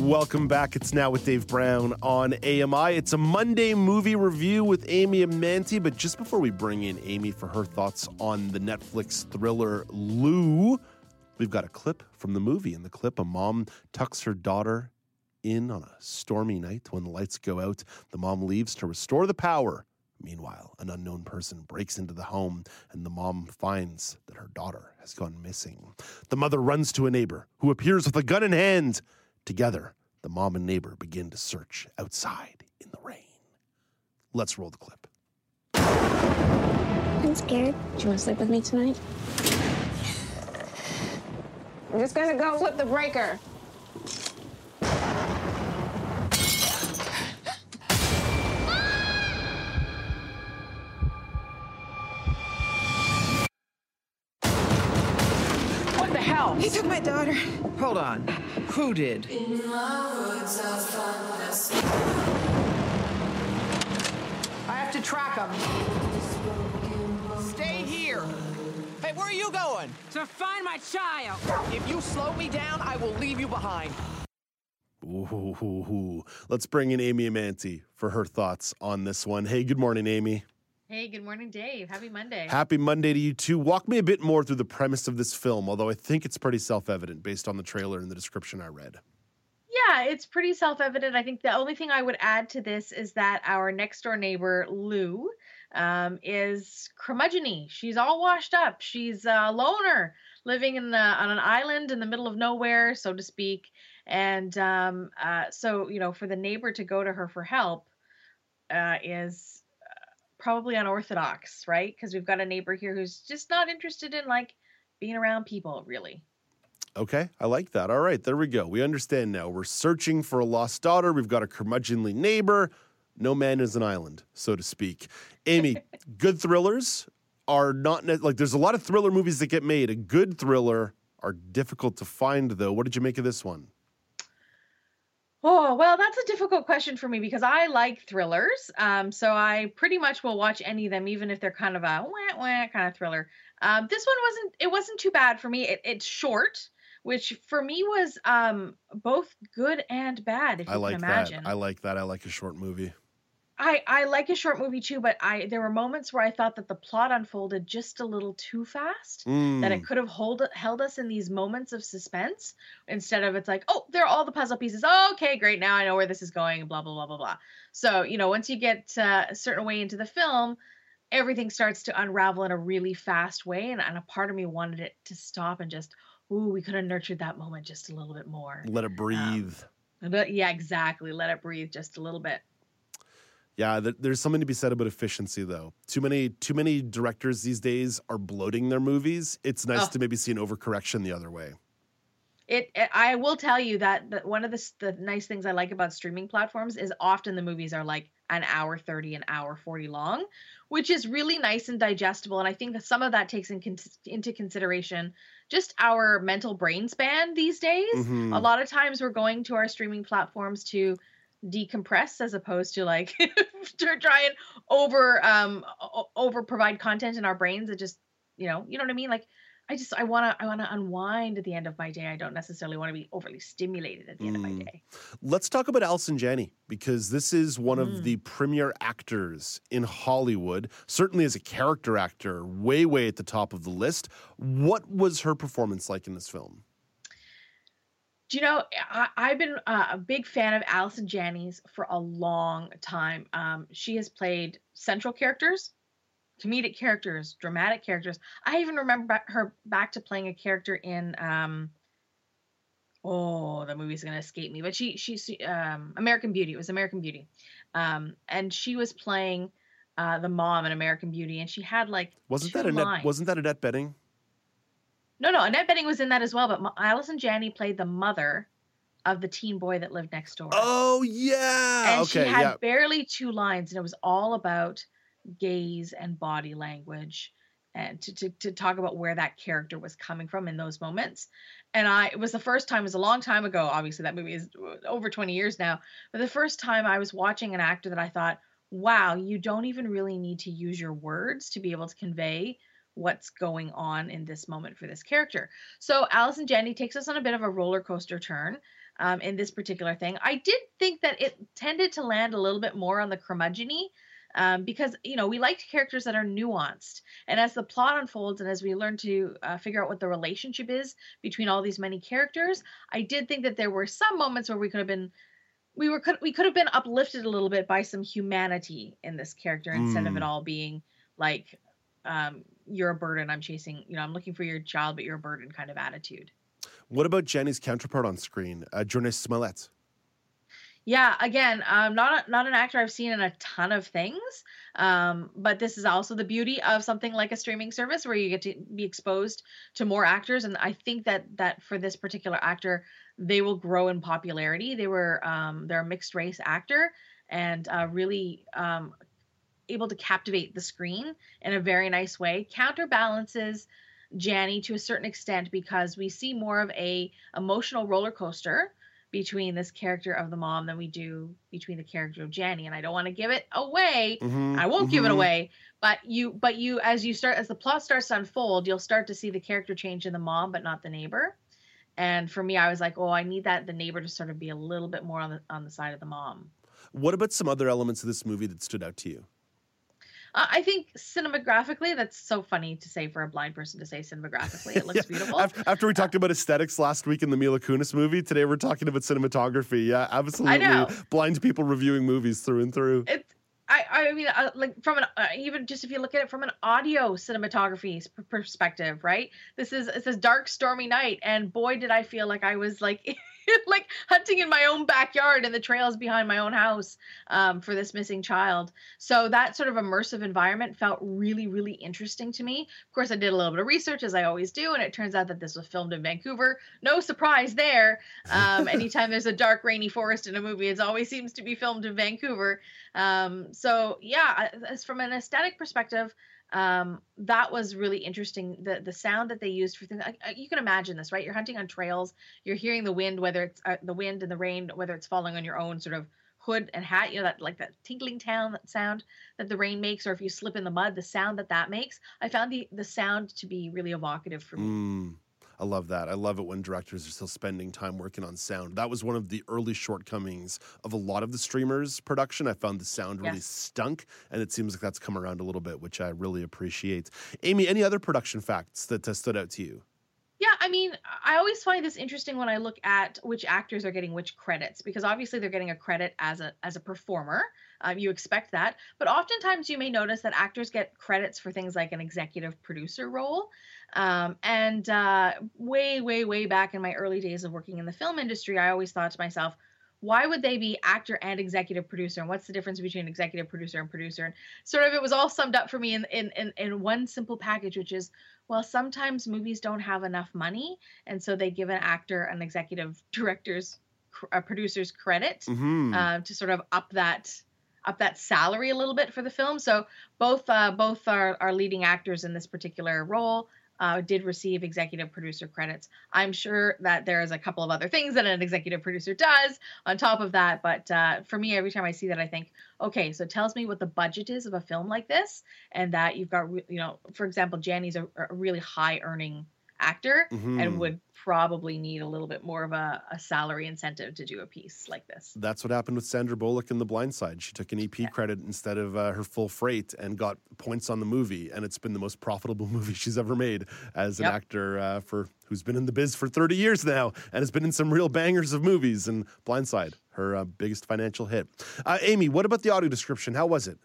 Welcome back. It's now with Dave Brown on AMI. It's a Monday movie review with Amy Amantea. But just before we bring in Amy for her thoughts on the Netflix thriller Lou, we've got a clip from the movie. In the clip, a mom tucks her daughter in on a stormy night when the lights go out. The mom leaves to restore the power. Meanwhile, an unknown person breaks into the home and the mom finds that her daughter has gone missing. The mother runs to a neighbor who appears with a gun in hand. Together, the mom and neighbor begin to search outside in the rain. Let's roll the clip. I'm scared. Do you want to sleep with me tonight? I'm just gonna go flip the breaker. My daughter. Hold on. Who did? I have to track them. Stay here. Hey, where are you going? To find my child. If you slow me down, I will leave you behind. Ooh, let's bring in Amy Amantea for her thoughts on this one. Hey, good morning, Amy. Hey, good morning, Dave. Happy Monday. Happy Monday to you too. Walk me a bit more through the premise of this film, although I think it's pretty self evident based on the trailer and the description I read. Yeah, it's pretty self evident. I think the only thing I would add to this is that our next door neighbor, Lou, um, is curmudgeon She's all washed up. She's a loner living in the, on an island in the middle of nowhere, so to speak. And um, uh, so, you know, for the neighbor to go to her for help uh, is probably unorthodox, right? Because we've got a neighbor here who's just not interested in like being around people, really. Okay, I like that. All right, there we go. We understand now. We're searching for a lost daughter. We've got a curmudgeonly neighbor. No man is an island, so to speak. Amy, good thrillers are not ne- like there's a lot of thriller movies that get made. A good thriller are difficult to find, though. What did you make of this one? Oh, well, that's a difficult question for me because I like thrillers. Um, so I pretty much will watch any of them, even if they're kind of a wah wah kind of thriller. Um, this one wasn't, it wasn't too bad for me. It, it's short, which for me was um, both good and bad, if I you like can imagine. that. I like that. I like a short movie. I, I like a short movie too, but I there were moments where I thought that the plot unfolded just a little too fast. That Mm. it could have hold held us in these moments of suspense instead of it's like, oh, there are all the puzzle pieces. Oh, okay, great. Now I know where this is going. Blah blah blah blah blah. So you know, once you get uh, a certain way into the film, everything starts to unravel in a really fast way, and, and a part of me wanted it to stop and just, ooh, we could have nurtured that moment just a little bit more. Let it breathe. But yeah, exactly. Let it breathe just a little bit. Yeah, th- there's something to be said about efficiency, though. Too many, too many directors these days are bloating their movies. It's nice Oh. to maybe see an overcorrection the other way. It, it- I will tell you that, that one of the the nice things I like about streaming platforms is often the movies are like an hour 30, an hour 40 long, which is really nice and digestible. And I think that some of that takes in con- into consideration just our mental brain span these days. Mhm. A lot of times we're going to our streaming platforms to decompress as opposed to like to try and over um over provide content in our brains that just you know you know what i mean like i just i want to i want to unwind at the end of my day i don't necessarily want to be overly stimulated at the end of my Mm. day Let's talk about Allison Janney because this is one Mm. of the premier actors in Hollywood, certainly as a character actor, way, way at the top of the list. What was her performance like in this film? Do you know I, i've been uh, a big fan of allison janney's for a long time um, she has played central characters comedic characters dramatic characters i even remember her back to playing a character in um, oh the movie's gonna escape me but she she's um american beauty it was american beauty um and she was playing uh the mom in american beauty and she had like Wasn't that Annette, lines. wasn't that a Annette Betting? No no annette Bening was in that as well but allison janney played the mother of the teen boy that lived next door Oh yeah. and okay, she had yeah. barely two lines and it was all about gaze and body language and to, to, to talk about where that character was coming from in those moments and i it was the first time it was a long time ago obviously that movie is over 20 years now but the first time i was watching an actor that i thought wow you don't even really need to use your words to be able to convey what's going on in this moment for this character so Allison janney takes us on a bit of a roller coaster turn um, in this particular thing. I did think that it tended to land a little bit more on the curmudgeon um, because, you know, we liked characters that are nuanced. And as the plot unfolds and as we learn to uh, figure out what the relationship is between all these many characters, I did think that there were some moments where we could have been. We were could we could have been uplifted a little bit by some humanity in this character instead of it Mm. all being like um, you're a burden. I'm chasing, you know, I'm looking for your child, but you're a burden kind of attitude. What about Janney's counterpart on screen, uh, Jurnee Smollett? Yeah, again, um, not a, not an actor I've seen in a ton of things, um, but this is also the beauty of something like a streaming service where you get to be exposed to more actors, and I think that that for this particular actor, they will grow in popularity. They were um, they're a mixed race actor and uh, really um, able to captivate the screen in a very nice way. Counterbalances Janney to a certain extent because we see more of a emotional roller coaster between this character of the mom than we do between the character of Janney. And I don't want to give it away. Mhm, I won't give it mhm. away. But you but you as you start as the plot starts to unfold, you'll start to see the character change in the mom, but not the neighbor. And for me, I was like, oh, I need that the neighbor to sort of be a little bit more on the on the side of the mom. What about some other elements of this movie that stood out to you? Uh, I think cinematographically, that's so funny to say for a blind person to say cinematographically. It looks beautiful. After, after we talked about aesthetics last week in the Mila Kunis movie, today we're talking about cinematography. Yeah, absolutely. know. Blind people reviewing movies through and through. It's I I mean uh, like from an uh, even just if you look at it from an audio cinematography p- perspective, right? This is it's a dark stormy night, and boy did I feel like I was like like hunting in my own backyard and the trails behind my own house um, for this missing child. So that sort of immersive environment felt really really interesting to me. Of course, I did a little bit of research as I always do, and it turns out that this was filmed in Vancouver. No surprise there. Um, anytime there's a dark rainy forest in a movie, it always seems to be filmed in Vancouver. Um, so yeah, as from an aesthetic perspective, um, that was really interesting. The the sound that they used for things, I- you can imagine this, right? You're hunting on trails, you're hearing the wind, whether it's uh, the wind and the rain, whether it's falling on your own sort of hood and hat, you know that like that tinkling town sound that the rain makes, or if you slip in the mud, the sound that that makes. I found the the sound to be really evocative for me. Mm, I love that. I love it when directors are still spending time working on sound. That was one of the early shortcomings of a lot of the streamers' production. I found the sound really stunk, and it seems like that's come around a little bit, which I really appreciate. Amy, any other production facts that uh, stood out to you? Yeah, I mean, I always find this interesting when I look at which actors are getting which credits because obviously they're getting a credit as a as a performer. Um, you expect that, but oftentimes you may notice that actors get credits for things like an executive producer role. Um, and uh, way, way, way back in my early days of working in the film industry, I always thought to myself, why would they be actor and executive producer and what's the difference between executive producer and producer and sort of it was all summed up for me in in in, in one simple package which is well sometimes movies don't have enough money and so they give an actor an executive director's cr- uh, producer's credit Mhm. uh, to sort of up that up that salary a little bit for the film. So both uh, both our, our leading actors in this particular role uh, did receive executive producer credits. I'm sure that there is a couple of other things that an executive producer does on top of that, but uh, for me, every time I see that, I think, okay, so it tells me what the budget is of a film like this, and that you've got, you know, for example, Janney's a, a really high earning actor Mhm. and would probably need a little bit more of a, a salary incentive to do a piece like this. That's what happened with Sandra Bullock in The Blind Side. She took an EP credit instead of uh, her full freight and got points on the movie, and it's been the most profitable movie she's ever made as an Yep. actor uh, for who's been in the biz for 30 years now and has been in some real bangers of movies. And Blind Side, her uh, biggest financial hit. Uh, Amy, what about the audio description? How was it?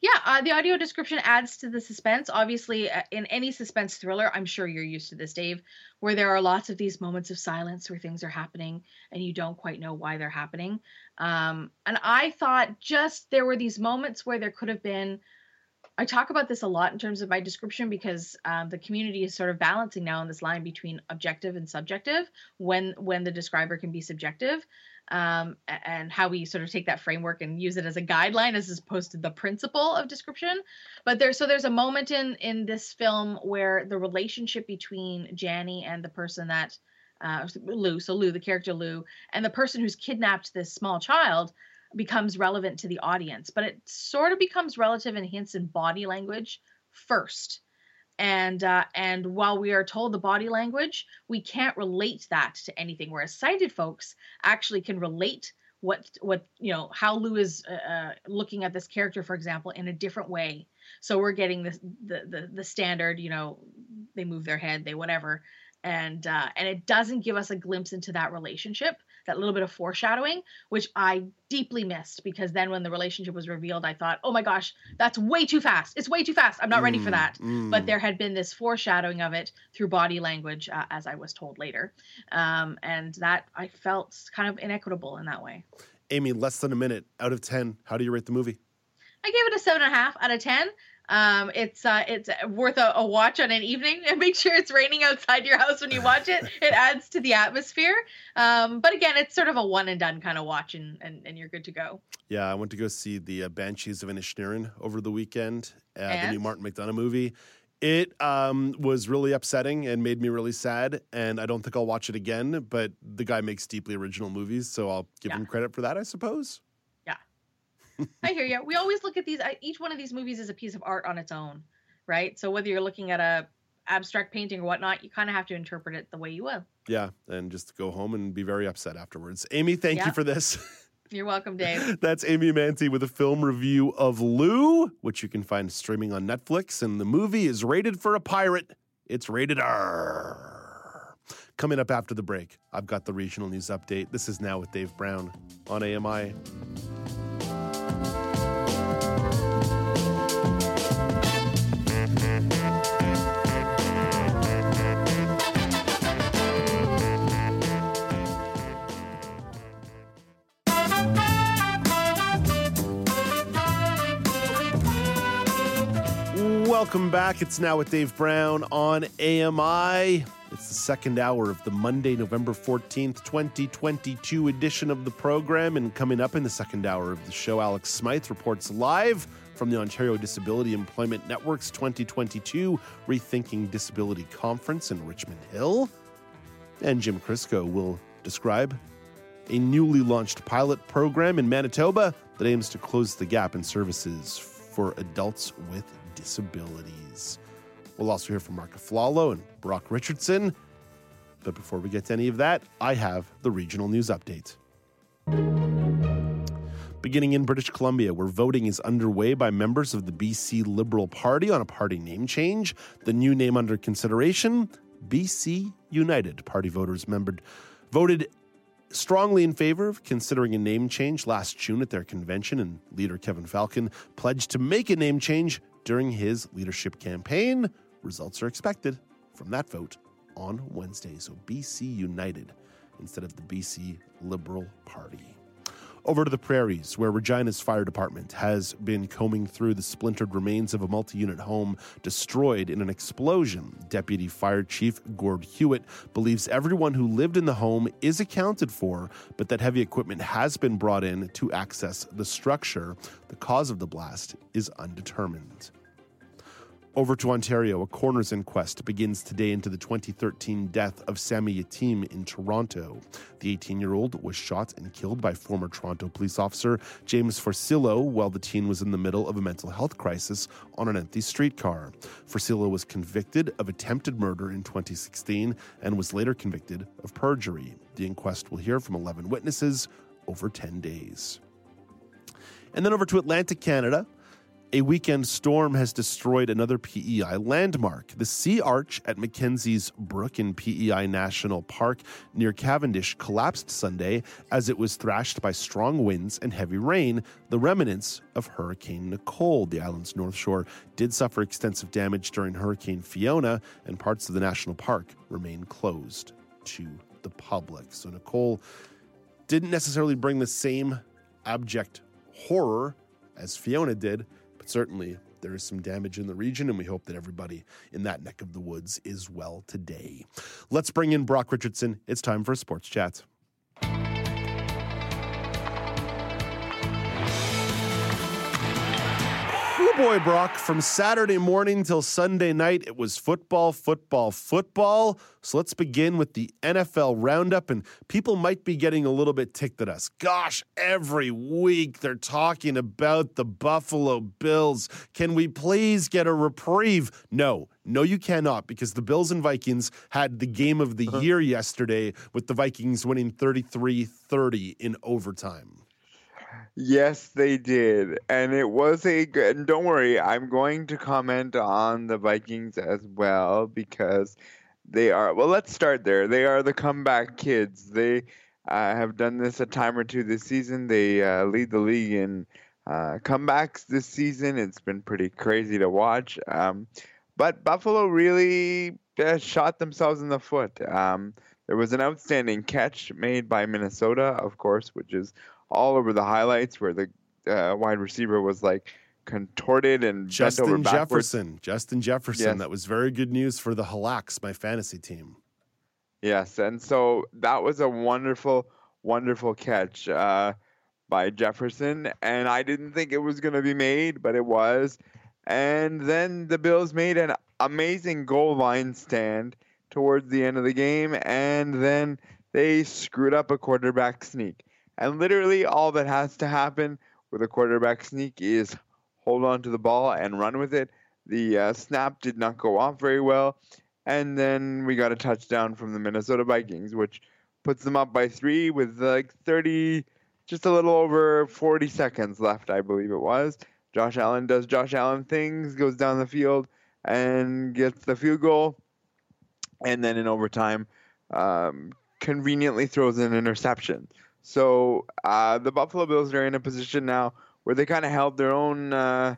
Yeah, uh, the audio description adds to the suspense. Obviously, uh, in any suspense thriller, I'm sure you're used to this, Dave, where there are lots of these moments of silence where things are happening and you don't quite know why they're happening. Um, and I thought just there were these moments where there could have been. I talk about this a lot in terms of my description because um, the community is sort of balancing now on this line between objective and subjective when when the describer can be subjective um, and how we sort of take that framework and use it as a guideline as opposed to the principle of description. But there's so there's a moment in in this film where the relationship between Janney and the person that uh, Lou, so Lou, the character Lou, and the person who's kidnapped this small child becomes relevant to the audience. But it sort of becomes relative in hints and body language first and uh, and while we are told the body language, we can't relate that to anything. Whereas sighted folks actually can relate what what you know how Lou is uh, uh, looking at this character, for example, in a different way. So we're getting the the, the standard, you know, they move their head, they whatever, and uh, and it doesn't give us a glimpse into that relationship, that little bit of foreshadowing, which I deeply missed because then when the relationship was revealed, I thought, oh my gosh, that's way too fast. It's way too fast. I'm not ready for Mm, that. mm. But there had been this foreshadowing of it through body language, uh, as I was told later, um, and that I felt kind of inequitable in that way. Amy, less than a minute out of 10. How do you rate the movie? I gave it a seven and a half out of ten. Um, it's uh, it's worth a, a watch on an evening. And make sure it's raining outside your house when you watch it. It adds to the atmosphere. Um, but again, it's sort of a one and done kind of watch, and, and, and you're good to go. Yeah, I went to go see the uh, Banshees of Inisherin over the weekend, uh, the new Martin McDonagh movie. It um, was really upsetting and made me really sad, and I don't think I'll watch it again. But the guy makes deeply original movies, so I'll give him credit for that, I suppose. I hear you. We always look at these. Each one of these movies is a piece of art on its own, right? So whether you're looking at a abstract painting or whatnot, you kind of have to interpret it the way you will. Yeah, and just go home and be very upset afterwards. Amy, thank you for this. You're welcome, Dave. That's Amy Manti with a film review of Lou, which you can find streaming on Netflix. And the movie is rated for a pirate. It's rated R. Coming up after the break, I've got the regional news update. This is now with Dave Brown on AMI. Welcome back. It's now with Dave Brown on AMI. It's the second hour of the Monday, November 14th, 2022 edition of the program. And coming up in the second hour of the show, Alex Smythe reports live from the Ontario Disability Employment Network's 2022 Rethinking Disability Conference in Richmond Hill. And Jim Crisco will describe a newly launched pilot program in Manitoba that aims to close the gap in services for adults with disabilities. We'll also hear from Mark Aflalo and Brock Richardson. But before we get to any of that, I have the regional news update. Beginning in British Columbia, where voting is underway by members of the BC Liberal Party on a party name change. The new name under consideration, BC United. Party voters membered, voted strongly in favor of considering a name change last June at their convention, and leader Kevin Falcon pledged to make a name change during his leadership campaign. Results are expected from that vote on Wednesday. So BC United instead of the BC Liberal Party. Over to the prairies, where Regina's fire department has been combing through the splintered remains of a multi unit home destroyed in an explosion. Deputy Fire Chief Gord Hewitt believes everyone who lived in the home is accounted for, but that heavy equipment has been brought in to access the structure. The cause of the blast is undetermined. Over to Ontario, a coroner's inquest begins today into the 2013 death of Sammy Yatim in Toronto. The 18 year old was shot and killed by former Toronto police officer James Forcillo while the teen was in the middle of a mental health crisis on an empty streetcar. Forcillo was convicted of attempted murder in 2016 and was later convicted of perjury. The inquest will hear from 11 witnesses over 10 days. And then over to Atlantic Canada. A weekend storm has destroyed another PEI landmark. The sea arch at Mackenzie's Brook in PEI National Park near Cavendish collapsed Sunday as it was thrashed by strong winds and heavy rain, the remnants of Hurricane Nicole. The island's north shore did suffer extensive damage during Hurricane Fiona, and parts of the national park remain closed to the public. So Nicole didn't necessarily bring the same abject horror as Fiona did certainly there is some damage in the region, and we hope that everybody in that neck of the woods is well today. Let's bring in Brock Richardson. It's time for sports chat. Boy, Brock, from Saturday morning till Sunday night, it was football, football, football. So let's begin with the NFL roundup. And people might be getting a little bit ticked at us. Gosh, every week they're talking about the Buffalo Bills. Can we please get a reprieve? No, no, you cannot, because the Bills and Vikings had the game of the uh-huh. year yesterday with the Vikings winning 33 30 in overtime. Yes, they did. And it was a good. And don't worry, I'm going to comment on the Vikings as well because they are. Well, let's start there. They are the comeback kids. They uh, have done this a time or two this season. They uh, lead the league in uh, comebacks this season. It's been pretty crazy to watch. Um, but Buffalo really uh, shot themselves in the foot. Um, there was an outstanding catch made by Minnesota, of course, which is all over the highlights where the uh, wide receiver was like contorted and Justin Jefferson. Justin Jefferson. Yes. That was very good news for the Halaks, my fantasy team. Yes, and so that was a wonderful, wonderful catch uh, by Jefferson, and I didn't think it was going to be made, but it was. And then the Bills made an amazing goal line stand towards the end of the game, and then they screwed up a quarterback sneak. And literally, all that has to happen with a quarterback sneak is hold on to the ball and run with it. The uh, snap did not go off very well. And then we got a touchdown from the Minnesota Vikings, which puts them up by three with like 30, just a little over 40 seconds left, I believe it was. Josh Allen does Josh Allen things, goes down the field and gets the field goal. And then in overtime, um, conveniently throws an interception. So uh, the Buffalo Bills are in a position now where they kind of held their own uh,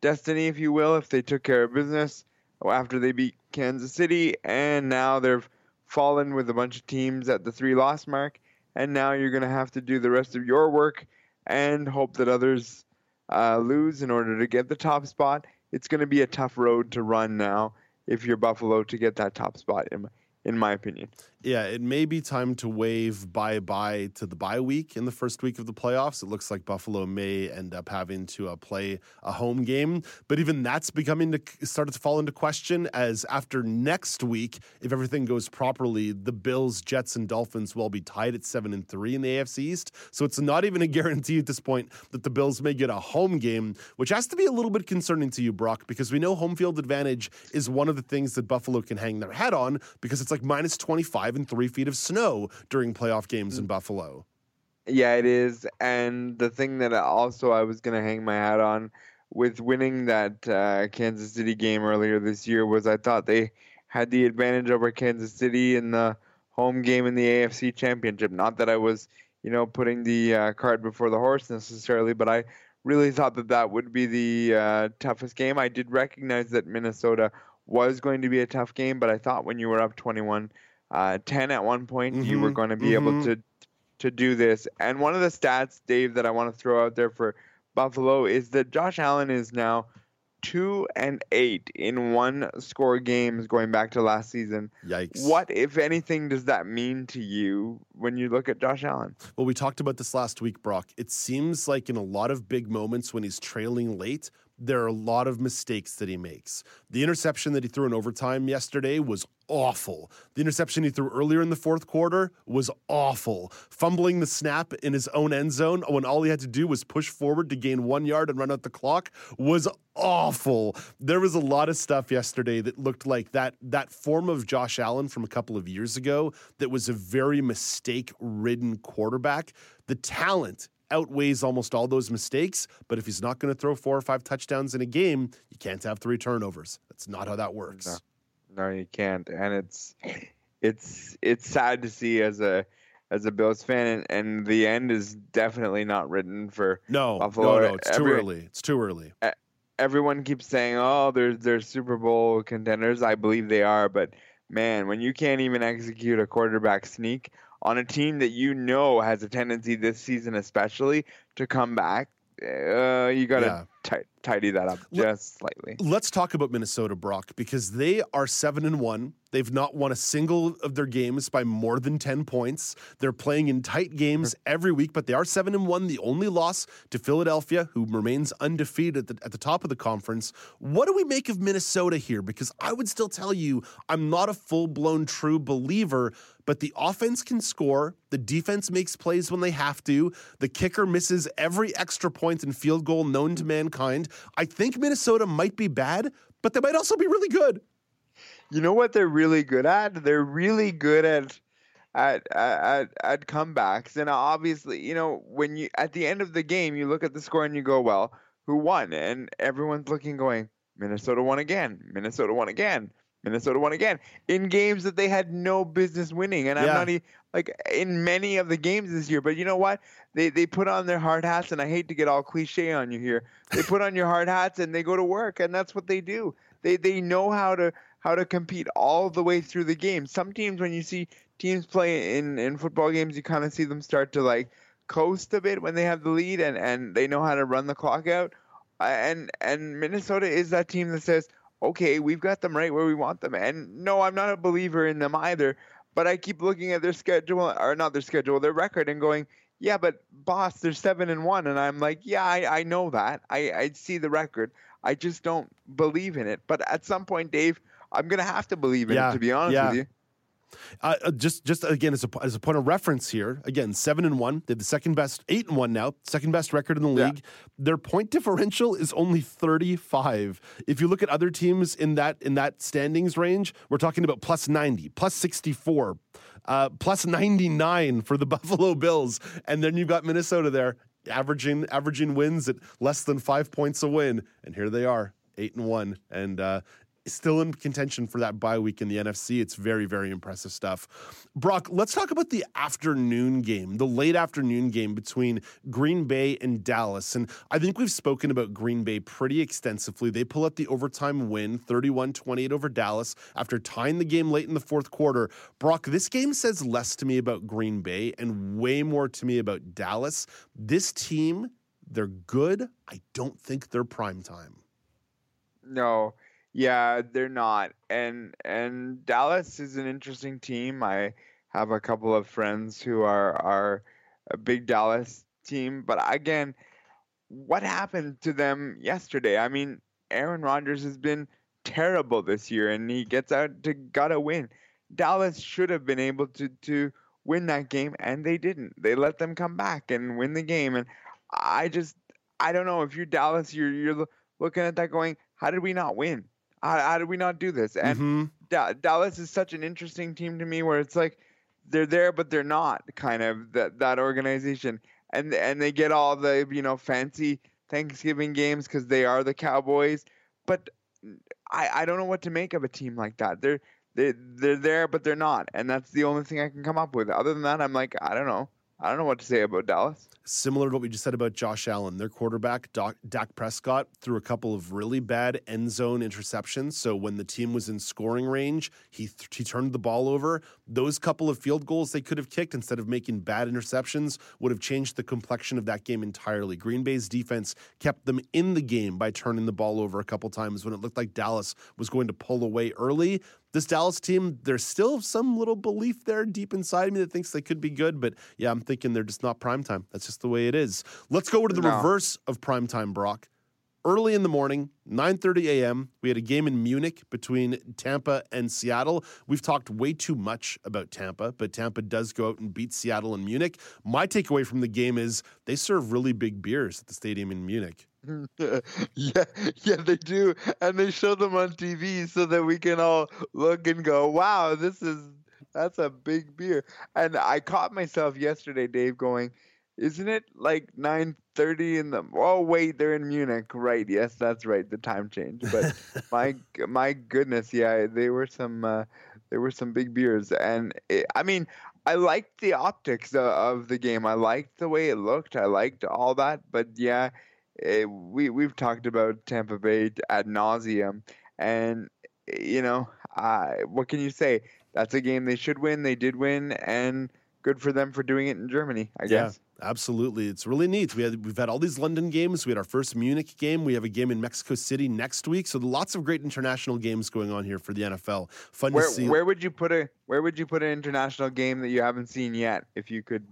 destiny, if you will, if they took care of business after they beat Kansas City, and now they've fallen with a bunch of teams at the three loss mark, and now you're going to have to do the rest of your work and hope that others uh, lose in order to get the top spot. It's going to be a tough road to run now if you're Buffalo to get that top spot, in my, in my opinion yeah, it may be time to wave bye bye to the bye week in the first week of the playoffs. It looks like Buffalo may end up having to uh, play a home game, but even that's becoming to started to fall into question as after next week, if everything goes properly, the Bills, Jets, and Dolphins will be tied at seven and three in the AFC East. So it's not even a guarantee at this point that the Bills may get a home game, which has to be a little bit concerning to you, Brock, because we know home field advantage is one of the things that Buffalo can hang their hat on because it's like minus twenty five five and three feet of snow during playoff games in mm. Buffalo. Yeah, it is. And the thing that also I was going to hang my hat on with winning that uh, Kansas City game earlier this year was I thought they had the advantage over Kansas City in the home game in the AFC Championship. Not that I was, you know, putting the uh, cart before the horse necessarily, but I really thought that that would be the uh, toughest game. I did recognize that Minnesota was going to be a tough game, but I thought when you were up 21 uh, 10 at one point, mm-hmm, you were mm-hmm. going to be mm-hmm. able to to do this. And one of the stats, Dave, that I want to throw out there for Buffalo is that Josh Allen is now two and eight in one score games going back to last season. Yikes. What, if anything, does that mean to you when you look at Josh Allen? Well, we talked about this last week, Brock. It seems like in a lot of big moments when he's trailing late, there are a lot of mistakes that he makes. The interception that he threw in overtime yesterday was awful. The interception he threw earlier in the fourth quarter was awful. Fumbling the snap in his own end zone when all he had to do was push forward to gain one yard and run out the clock was awful. There was a lot of stuff yesterday that looked like that that form of Josh Allen from a couple of years ago that was a very mistake-ridden quarterback. The talent outweighs almost all those mistakes. But if he's not going to throw four or five touchdowns in a game, you can't have three turnovers. That's not how that works. No, no you can't. And it's it's it's sad to see as a as a Bills fan, and, and the end is definitely not written for no, Buffalo. No, no, it's Every, too early. It's too early. Everyone keeps saying, "Oh, they're they're Super Bowl contenders." I believe they are, but man, when you can't even execute a quarterback sneak on a team that you know has a tendency this season, especially, to come back, uh, you got to yeah. T- tidy that up just slightly. Let's talk about Minnesota, Brock, because they are seven and one. They've not won a single of their games by more than 10 points. They're playing in tight games every week, but they are 7 and 1, the only loss to Philadelphia, who remains undefeated at the, at the top of the conference. What do we make of Minnesota here? Because I would still tell you I'm not a full blown true believer, but the offense can score. The defense makes plays when they have to. The kicker misses every extra point and field goal known to mm. Mankind. I think Minnesota might be bad, but they might also be really good you know what they're really good at? They're really good at at at at comebacks. And obviously, you know, when you at the end of the game, you look at the score and you go, "Well, who won?" And everyone's looking, going, "Minnesota won again. Minnesota won again. Minnesota won again." In games that they had no business winning. And I'm not even like in many of the games this year. But you know what? They they put on their hard hats, and I hate to get all cliche on you here. They put on your hard hats and they go to work, and that's what they do. They they know how to how to compete all the way through the game. Some teams, when you see teams play in, in football games, you kind of see them start to like coast a bit when they have the lead and, and they know how to run the clock out. Uh, and and Minnesota is that team that says, okay, we've got them right where we want them. And no, I'm not a believer in them either. But I keep looking at their schedule, or not their schedule, their record, and going, yeah, but boss, they're seven and one, and I'm like, yeah, I, I know that. I, I see the record. I just don't believe in it. But at some point, Dave, I'm gonna have to believe in yeah, it to be honest yeah. with you. Uh, uh, just, just again, as a, as a point of reference here, again, seven and one. They're the second best, eight and one now, second best record in the league. Yeah. Their point differential is only thirty five. If you look at other teams in that in that standings range, we're talking about plus ninety, plus sixty four, uh, plus ninety nine for the Buffalo Bills, and then you've got Minnesota there, averaging averaging wins at less than five points a win, and here they are, eight and one, and uh, still in contention for that bye week in the NFC. It's very, very impressive stuff. Brock, let's talk about the afternoon game, the late afternoon game between Green Bay and Dallas. And I think we've spoken about Green Bay pretty extensively. They pull out the overtime win, 31 28 over Dallas, after tying the game late in the fourth quarter. Brock, this game says less to me about Green Bay and way more to me about Dallas. This team, they're good. I don't think they're prime time. No. Yeah, they're not. And and Dallas is an interesting team. I have a couple of friends who are are a big Dallas team, but again, what happened to them yesterday? I mean, Aaron Rodgers has been terrible this year and he gets out to gotta win. Dallas should have been able to to win that game and they didn't. They let them come back and win the game and I just I don't know if you're Dallas you're you're looking at that going, how did we not win? How, how did we not do this? And mm-hmm. da- Dallas is such an interesting team to me, where it's like they're there but they're not, kind of that that organization, and and they get all the you know fancy Thanksgiving games because they are the Cowboys, but I I don't know what to make of a team like that. They're they they're there but they're not, and that's the only thing I can come up with. Other than that, I'm like I don't know. I don't know what to say about Dallas. Similar to what we just said about Josh Allen, their quarterback, Doc, Dak Prescott, threw a couple of really bad end zone interceptions. So when the team was in scoring range, he, th- he turned the ball over. Those couple of field goals they could have kicked instead of making bad interceptions would have changed the complexion of that game entirely. Green Bay's defense kept them in the game by turning the ball over a couple times when it looked like Dallas was going to pull away early this Dallas team, there's still some little belief there deep inside me that thinks they could be good, but yeah, I'm thinking they're just not prime time. That's just the way it is. Let's go to the no. reverse of prime time, Brock. Early in the morning, 9:30 a.m., we had a game in Munich between Tampa and Seattle. We've talked way too much about Tampa, but Tampa does go out and beat Seattle in Munich. My takeaway from the game is they serve really big beers at the stadium in Munich. yeah, yeah, they do, and they show them on TV so that we can all look and go, "Wow, this is that's a big beer." And I caught myself yesterday, Dave, going, "Isn't it like 9:30 in the? Oh wait, they're in Munich, right? Yes, that's right, the time change. But my my goodness, yeah, they were some uh, there were some big beers, and it, I mean, I liked the optics of the game. I liked the way it looked. I liked all that, but yeah it, eh, we we've talked about Tampa Bay ad nauseum, and you know, uh, what can you say? That's a game they should win. They did win, and good for them for doing it in Germany. I guess. Yeah, absolutely. It's really neat. We had we've had all these London games. We had our first Munich game. We have a game in Mexico City next week. So lots of great international games going on here for the NFL. Fun where, to see. Where would you put a Where would you put an international game that you haven't seen yet? If you could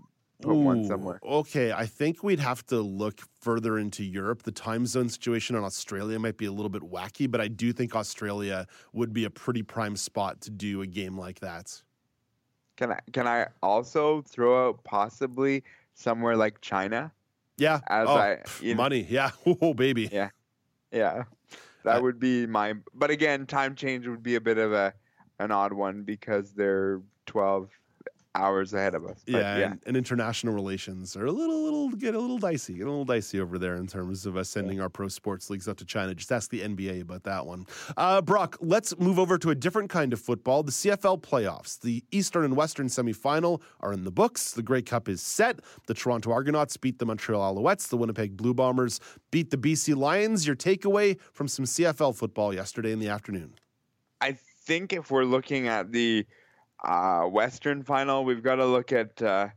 put Ooh, one somewhere. Okay, I think we'd have to look further into Europe. The time zone situation in Australia might be a little bit wacky, but I do think Australia would be a pretty prime spot to do a game like that. Can I can I also throw out possibly somewhere like China? Yeah. As oh, I know, money. Yeah. Oh baby. Yeah. Yeah. That would be my but again, time change would be a bit of a an odd one because they're 12 hours ahead of us. But yeah, yeah. And, and, international relations are a little, little get a little dicey, get a little dicey over there in terms of us sending our pro sports leagues up to China. Just ask the NBA about that one. Uh, Brock, let's move over to a different kind of football. The CFL playoffs, the Eastern and Western semifinal are in the books. The Grey Cup is set. The Toronto Argonauts beat the Montreal Alouettes. The Winnipeg Blue Bombers beat the BC Lions. Your takeaway from some CFL football yesterday in the afternoon? I think if we're looking at the uh, Western final, we've got to look at uh,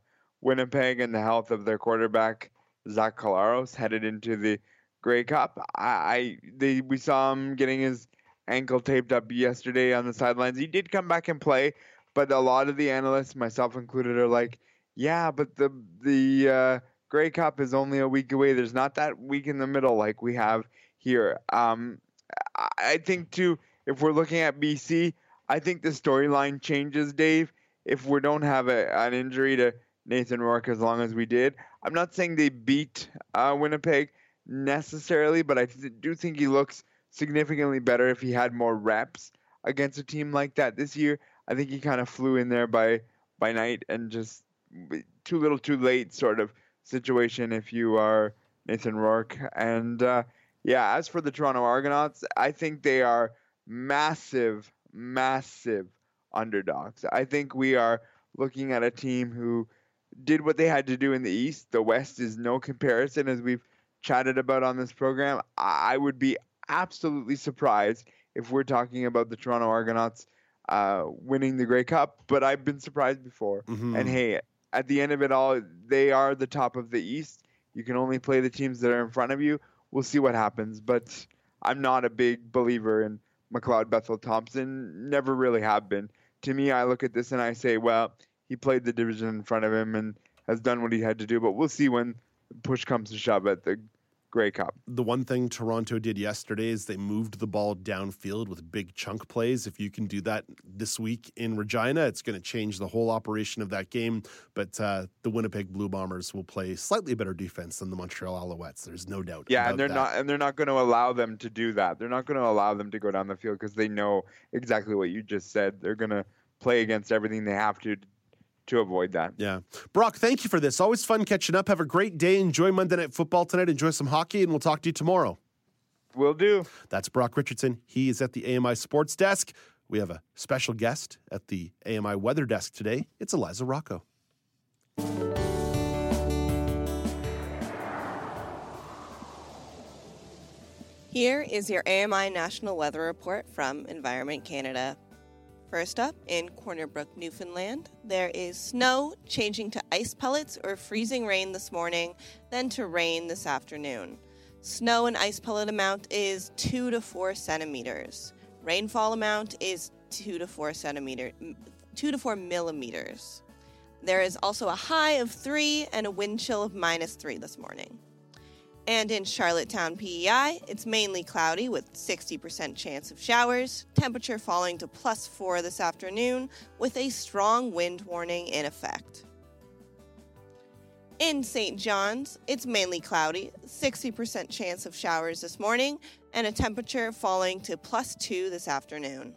Winnipeg and the health of their quarterback Zach Collaros headed into the Grey Cup. I, I they, we saw him getting his ankle taped up yesterday on the sidelines. He did come back and play, but a lot of the analysts, myself included, are like, yeah, but the the uh, Grey Cup is only a week away. There's not that week in the middle like we have here. Um, I think too, if we're looking at BC, I think the storyline changes, Dave, if we don't have a, an injury to Nathan Rourke as long as we did. I'm not saying they beat uh, Winnipeg necessarily, but I do think he looks significantly better if he had more reps against a team like that this year. I think he kind of flew in there by by night and just too little, too late sort of situation if you are Nathan Rourke. And uh, yeah, as for the Toronto Argonauts, I think they are massive massive underdogs. I think we are looking at a team who did what they had to do in the East. The West is no comparison, as we've chatted about on this program. I would be absolutely surprised if we're talking about the Toronto Argonauts uh, winning the Grey Cup, but I've been surprised before. Mm-hmm. And hey, at the end of it all, they are the top of the East. You can only play the teams that are in front of you. We'll see what happens, but I'm not a big believer in McLeod Bethel Thompson. Never really have been. To me, I look at this and I say, well, he played the division in front of him and has done what he had to do. But we'll see when push comes to shove at the Grey Cup. The one thing Toronto did yesterday is they moved the ball downfield with big chunk plays. If you can do that this week in Regina, it's going to change the whole operation of that game. But uh, the Winnipeg Blue Bombers will play slightly better defense than the Montreal Alouettes. There's no doubt. Yeah, and they're that. not and they're not going to allow them to do that. They're not going to allow them to go down the field because they know exactly what you just said. They're going to play against everything they have to to avoid that. Yeah. Brock, thank you for this. Always fun catching up. Have a great day. Enjoy Monday Night Football tonight. Enjoy some hockey, and we'll talk to you tomorrow. Will do. That's Brock Richardson. He is at the AMI Sports Desk. We have a special guest at the AMI Weather Desk today. It's Eliza Rocco. Here is your AMI National Weather Report from Environment Canada. First up, in Corner Brook, Newfoundland, there is snow changing to ice pellets or freezing rain this morning, then to rain this afternoon. Snow and ice pellet amount is 2 to 4 centimeters. Rainfall amount is 2 to 4 centimeter 2 to 4 millimeters. There is also a high of 3 and a wind chill of minus 3 this morning. And in Charlottetown, PEI, it's mainly cloudy with 60% chance of showers, temperature falling to plus 4 this afternoon with a strong wind warning in effect. In St. John's, it's mainly cloudy, 60% chance of showers this morning, and a temperature falling to plus 2 this afternoon.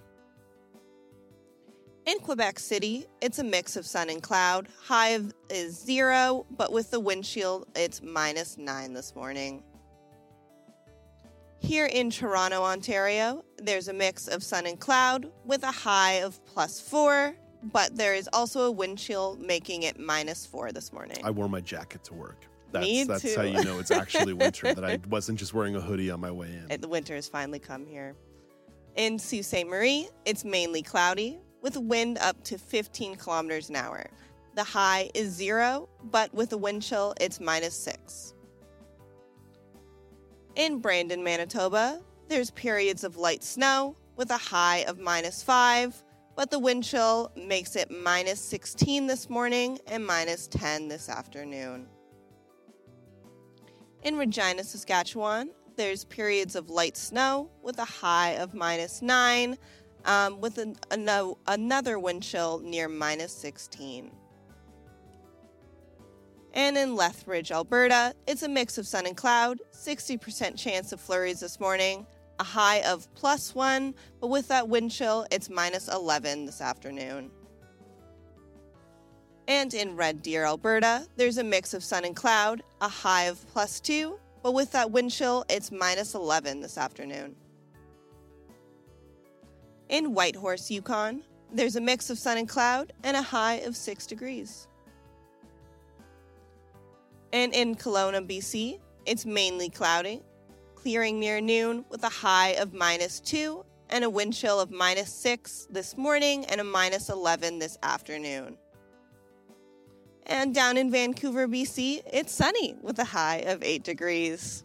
In Quebec City, it's a mix of sun and cloud. High is zero, but with the windshield, it's minus nine this morning. Here in Toronto, Ontario, there's a mix of sun and cloud with a high of plus four, but there is also a wind chill making it minus four this morning. I wore my jacket to work. That's, Me that's too. how you know it's actually winter, that I wasn't just wearing a hoodie on my way in. The winter has finally come here. In Sault Ste. Marie, it's mainly cloudy with wind up to 15 kilometers an hour. The high is zero, but with a wind chill, it's minus six. In Brandon, Manitoba, there's periods of light snow with a high of minus five, but the wind chill makes it minus 16 this morning and minus 10 this afternoon. In Regina, Saskatchewan, there's periods of light snow with a high of minus 9, um, with an, ano- another wind chill near minus 16. And in Lethbridge, Alberta, it's a mix of sun and cloud, 60% chance of flurries this morning, a high of plus 1, but with that wind chill, it's minus 11 this afternoon. And in Red Deer, Alberta, there's a mix of sun and cloud, a high of plus 2, but with that wind chill, it's minus 11 this afternoon. In Whitehorse, Yukon, there's a mix of sun and cloud and a high of 6 degrees. And in Kelowna, BC, it's mainly cloudy, clearing near noon with a high of minus 2 and a wind chill of minus 6 this morning and a minus 11 this afternoon. And down in Vancouver, BC, it's sunny with a high of 8 degrees.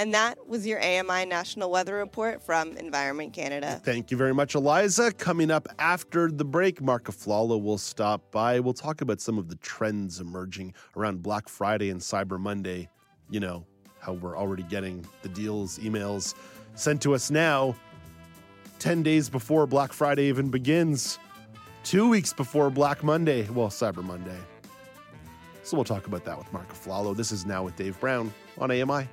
And that was your AMI National Weather Report from Environment Canada. Thank you very much, Eliza. Coming up after the break, Mark Aflalo will stop by. We'll talk about some of the trends emerging around Black Friday and Cyber Monday. You know, how we're already getting the deals, emails sent to us now, 10 days before Black Friday even begins, two weeks before Black Monday, well, Cyber Monday. So we'll talk about that with Mark Aflalo. This is Now with Dave Brown on AMI.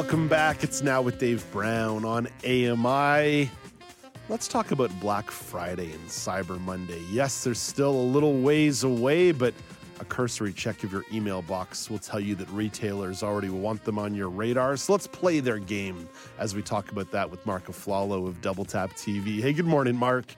Welcome back. It's now with Dave Brown on AMI. Let's talk about Black Friday and Cyber Monday. Yes, there's still a little ways away, but a cursory check of your email box will tell you that retailers already want them on your radar. So let's play their game as we talk about that with Mark Aflalo of Double Tap TV. Hey, good morning, Mark.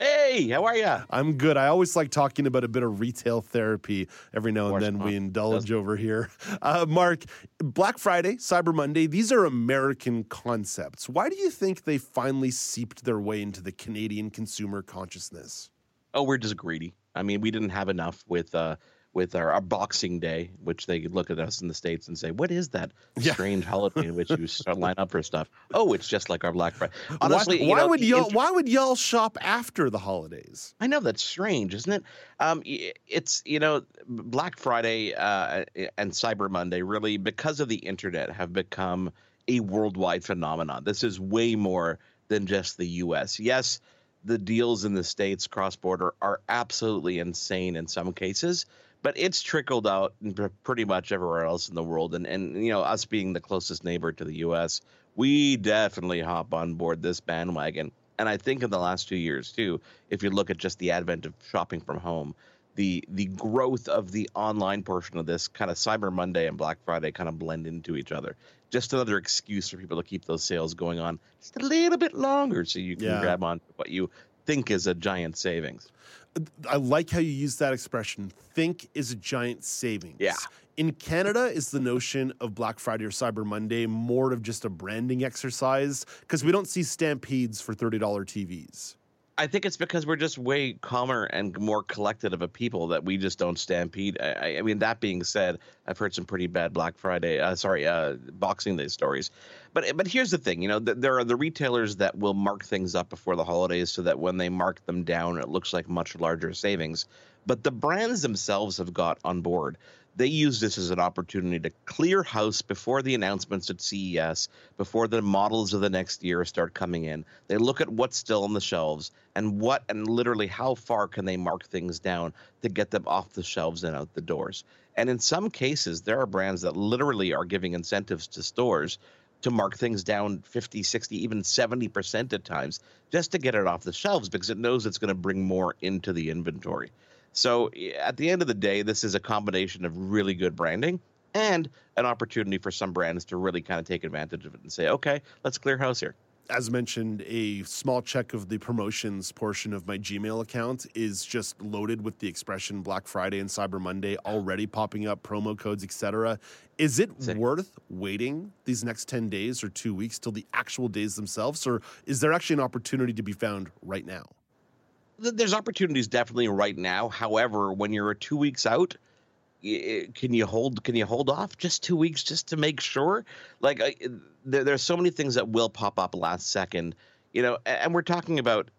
Hey, how are you? I'm good. I always like talking about a bit of retail therapy. Every now and then we indulge over here. Uh, Mark, Black Friday, Cyber Monday, these are American concepts. Why do you think they finally seeped their way into the Canadian consumer consciousness? Oh, we're just greedy. I mean, we didn't have enough with uh with our, our Boxing Day, which they look at us in the states and say, "What is that strange holiday in which you start line up for stuff?" Oh, it's just like our Black Friday. Honestly, why, you know, would y'all inter- why would y'all shop after the holidays? I know that's strange, isn't it? Um, it's you know, Black Friday uh, and Cyber Monday really because of the internet have become a worldwide phenomenon. This is way more than just the U.S. Yes, the deals in the states cross border are absolutely insane in some cases, but it's trickled out in pr- pretty much everywhere else in the world. And and you know, us being the closest neighbor to the U.S., we definitely hop on board this bandwagon. And I think in the last two years too, if you look at just the advent of shopping from home, the the growth of the online portion of this kind of Cyber Monday and Black Friday kind of blend into each other. Just another excuse for people to keep those sales going on just a little bit longer, so you can Yeah. grab on to what you think is a giant savings. I like how you use that expression. Think is a giant savings. Yeah. In Canada, is the notion of Black Friday or Cyber Monday more of just a branding exercise? Because we don't see stampedes for $30 TVs. I think it's because we're just way calmer and more collected of a people that we just don't stampede. I, I- mean, that being said, I've heard some pretty bad Black Friday, uh, sorry, uh, Boxing Day stories. But but here's the thing, you know, th- there are the retailers that will mark things up before the holidays so that when they mark them down, it looks like much larger savings. But the brands themselves have got on board. They use this as an opportunity to clear house before the announcements at CES, before the models of the next year start coming in. They look at what's still on the shelves and what and literally how far can they mark things down to get them off the shelves and out the doors. And in some cases, there are brands that literally are giving incentives to stores to mark things down 50, 60, even 70% at times just to get it off the shelves because it knows it's going to bring more into the inventory. So at the end of the day, this is a combination of really good branding and an opportunity for some brands to really kind of take advantage of it and say, okay, let's clear house here. As mentioned, a small check of the promotions portion of my Gmail account is just loaded with the expression Black Friday and Cyber Monday already popping up, promo codes, etc. Is it worth waiting these next 10 days or two weeks till the actual days themselves? Or is there actually an opportunity to be found right now? Th- there's opportunities definitely right now. However, when you're two weeks out, can you hold can you hold off just two weeks just to make sure? Like there's so many things that will pop up last second, you know, and we're talking about.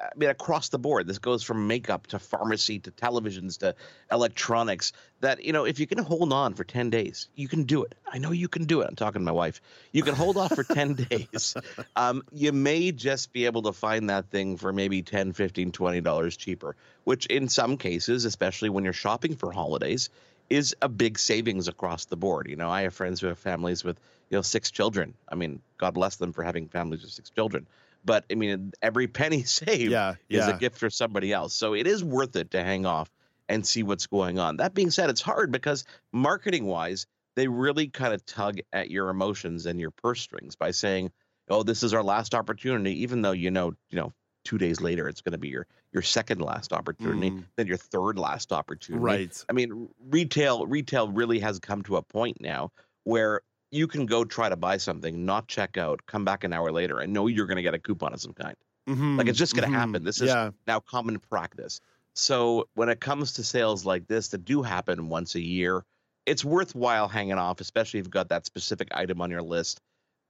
I mean, across the board, this goes from makeup to pharmacy to televisions to electronics. That you know, if you can hold on for ten days, you can do it. I know you can do it. I'm talking to my wife. You can hold off for ten days. Um, you may just be able to find that thing for maybe 10 15 20 dollars cheaper which in some cases especially when you're shopping for holidays is a big savings across the board you know i have friends who have families with you know six children i mean god bless them for having families with six children but i mean every penny saved Yeah, is yeah. a gift for somebody else so it is worth it to hang off and see what's going on that being said it's hard because marketing wise they really kind of tug at your emotions and your purse strings by saying oh this is our last opportunity even though you know you know two days later it's going to be your your second last opportunity Mm. then your third last opportunity Right. i mean retail retail really has come to a point now where you can go try to buy something not check out come back an hour later and know you're going to get a coupon of some kind. Mhm, like it's just going to mhm, happen. This is yeah. now common practice. So when it comes to sales like this that do happen once a year it's worthwhile hanging off especially if you've got that specific item on your list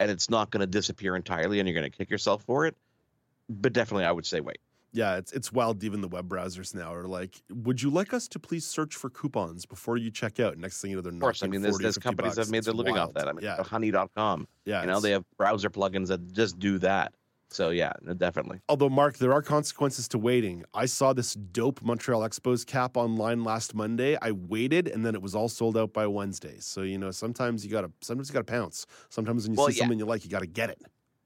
and it's not going to disappear entirely and you're going to kick yourself for it. But definitely i would say wait Yeah, it's it's wild. Even the web browsers now are like, "Would you like us to please search for coupons before you check out?" Next thing you know, they're of course i mean there's, there's companies that have made their living wild. off that i mean yeah, honey.com Yeah, you know they have browser plugins that just do that so yeah definitely Although, Mark, there are consequences to waiting. I saw this dope Montreal Expos cap online last Monday. I waited, and then it was all sold out by Wednesday. So you know, sometimes you gotta, sometimes you gotta pounce. Sometimes when you Well, see yeah. something you like, you gotta get it.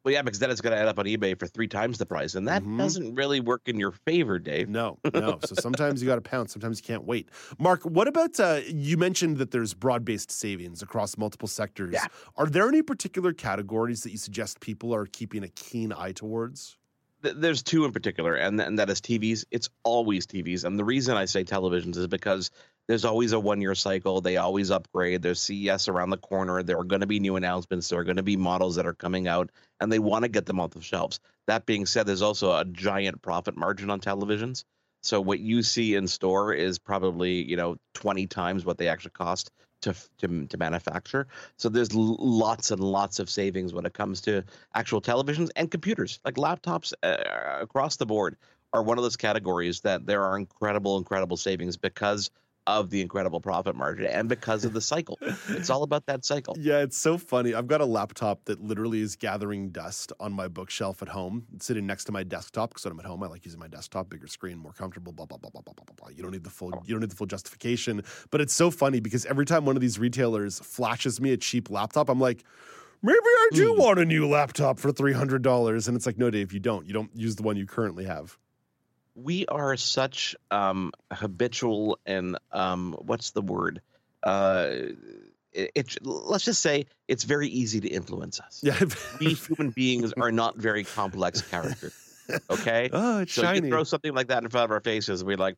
Well yeah because then it's going to add up on ebay for three times the price and that Mhm. doesn't really work in your favor dave No, no. so sometimes you gotta pounce. Sometimes you can't wait. Mark, what about uh, you mentioned that there's broad-based savings across multiple sectors. Yeah. Are there any particular categories that you suggest people are keeping a keen eye towards? There's two in particular, and, and that is TVs. It's always TVs. And the reason I say televisions is because there's always a one year cycle. They always upgrade. There's CES around the corner. There are going to be new announcements. There are going to be models that are coming out, and they want to get them off the shelves. That being said, there's also a giant profit margin on televisions. So what you see in store is probably you know 20 times what they actually cost to to, to manufacture. So there's lots and lots of savings when it comes to actual televisions and computers, like laptops uh, across the board, are one of those categories that there are incredible, incredible savings because of the incredible profit margin and because of the cycle. it's all about that cycle. Yeah, it's so funny. I've got a laptop that literally is gathering dust on my bookshelf at home, It's sitting next to my desktop because when I'm at home, I like using my desktop, bigger screen, more comfortable. Blah blah blah blah blah blah blah. You don't need the full. You don't need the full justification. But it's so funny because every time one of these retailers flashes me a cheap laptop, I'm like. Maybe I do hmm. want a new laptop for three hundred dollars, and it's like, no, Dave, you don't. You don't use the one you currently have. We are such um, habitual and um, what's the word? Uh, it, it, let's just say it's very easy to influence us. Yeah, we human beings are not very complex characters. Okay. Oh, it's so shiny. you throw something like that in front of our faces, we're like,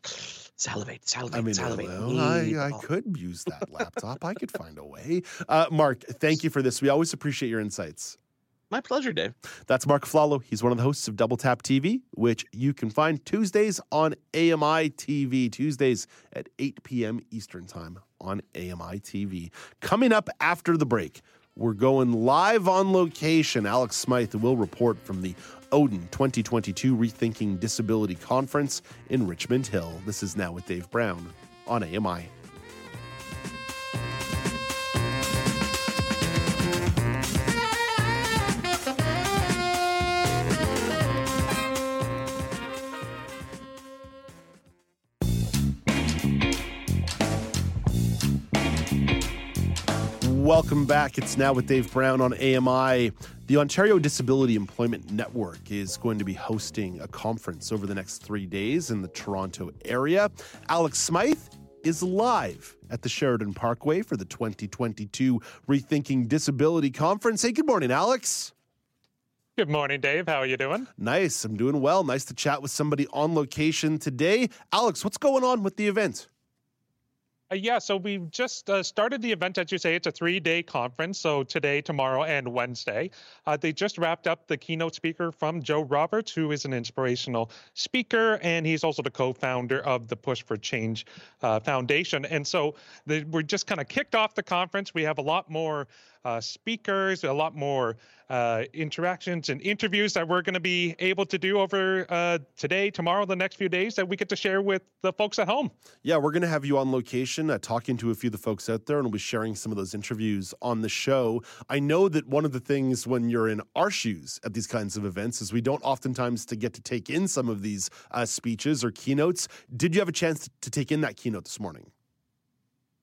salivate, salivate, I mean, salivate. I, I could use that laptop. I could find a way. Uh, Mark, thank you for this. We always appreciate your insights. My pleasure, Dave. That's Mark Aflalo. He's one of the hosts of Double Tap TV, which you can find Tuesdays on AMI TV, Tuesdays at 8 p.m. Eastern Time on AMI TV. Coming up after the break, we're going live on location. Alex Smythe will report from the ODEN 2022 Rethinking Disability Conference in Richmond Hill. This is Now with Dave Brown on AMI. Welcome back. It's now with Dave Brown on AMI. The Ontario Disability Employment Network is going to be hosting a conference over the next three days in the Toronto area. Alex Smythe is live at the Sheridan Parkway for the 2022 Rethinking Disability Conference. Hey, good morning, Alex. Good morning, Dave. How are you doing? Nice. I'm doing well. Nice to chat with somebody on location today. Alex, what's going on with the event? Uh, yeah, so we've just uh, started the event, as you say. It's a three day conference. So today, tomorrow, and Wednesday. Uh, they just wrapped up the keynote speaker from Joe Roberts, who is an inspirational speaker, and he's also the co founder of the Push for Change uh, Foundation. And so the, we're just kind of kicked off the conference. We have a lot more uh, speakers, a lot more uh, interactions and interviews that we're going to be able to do over uh, today, tomorrow, the next few days that we get to share with the folks at home. Yeah, we're going to have you on location uh, talking to a few of the folks out there, and we'll be sharing some of those interviews on the show. I know that one of the things when you're in our shoes at these kinds of events is we don't oftentimes to get to take in some of these uh, speeches or keynotes. Did you have a chance to take in that keynote this morning?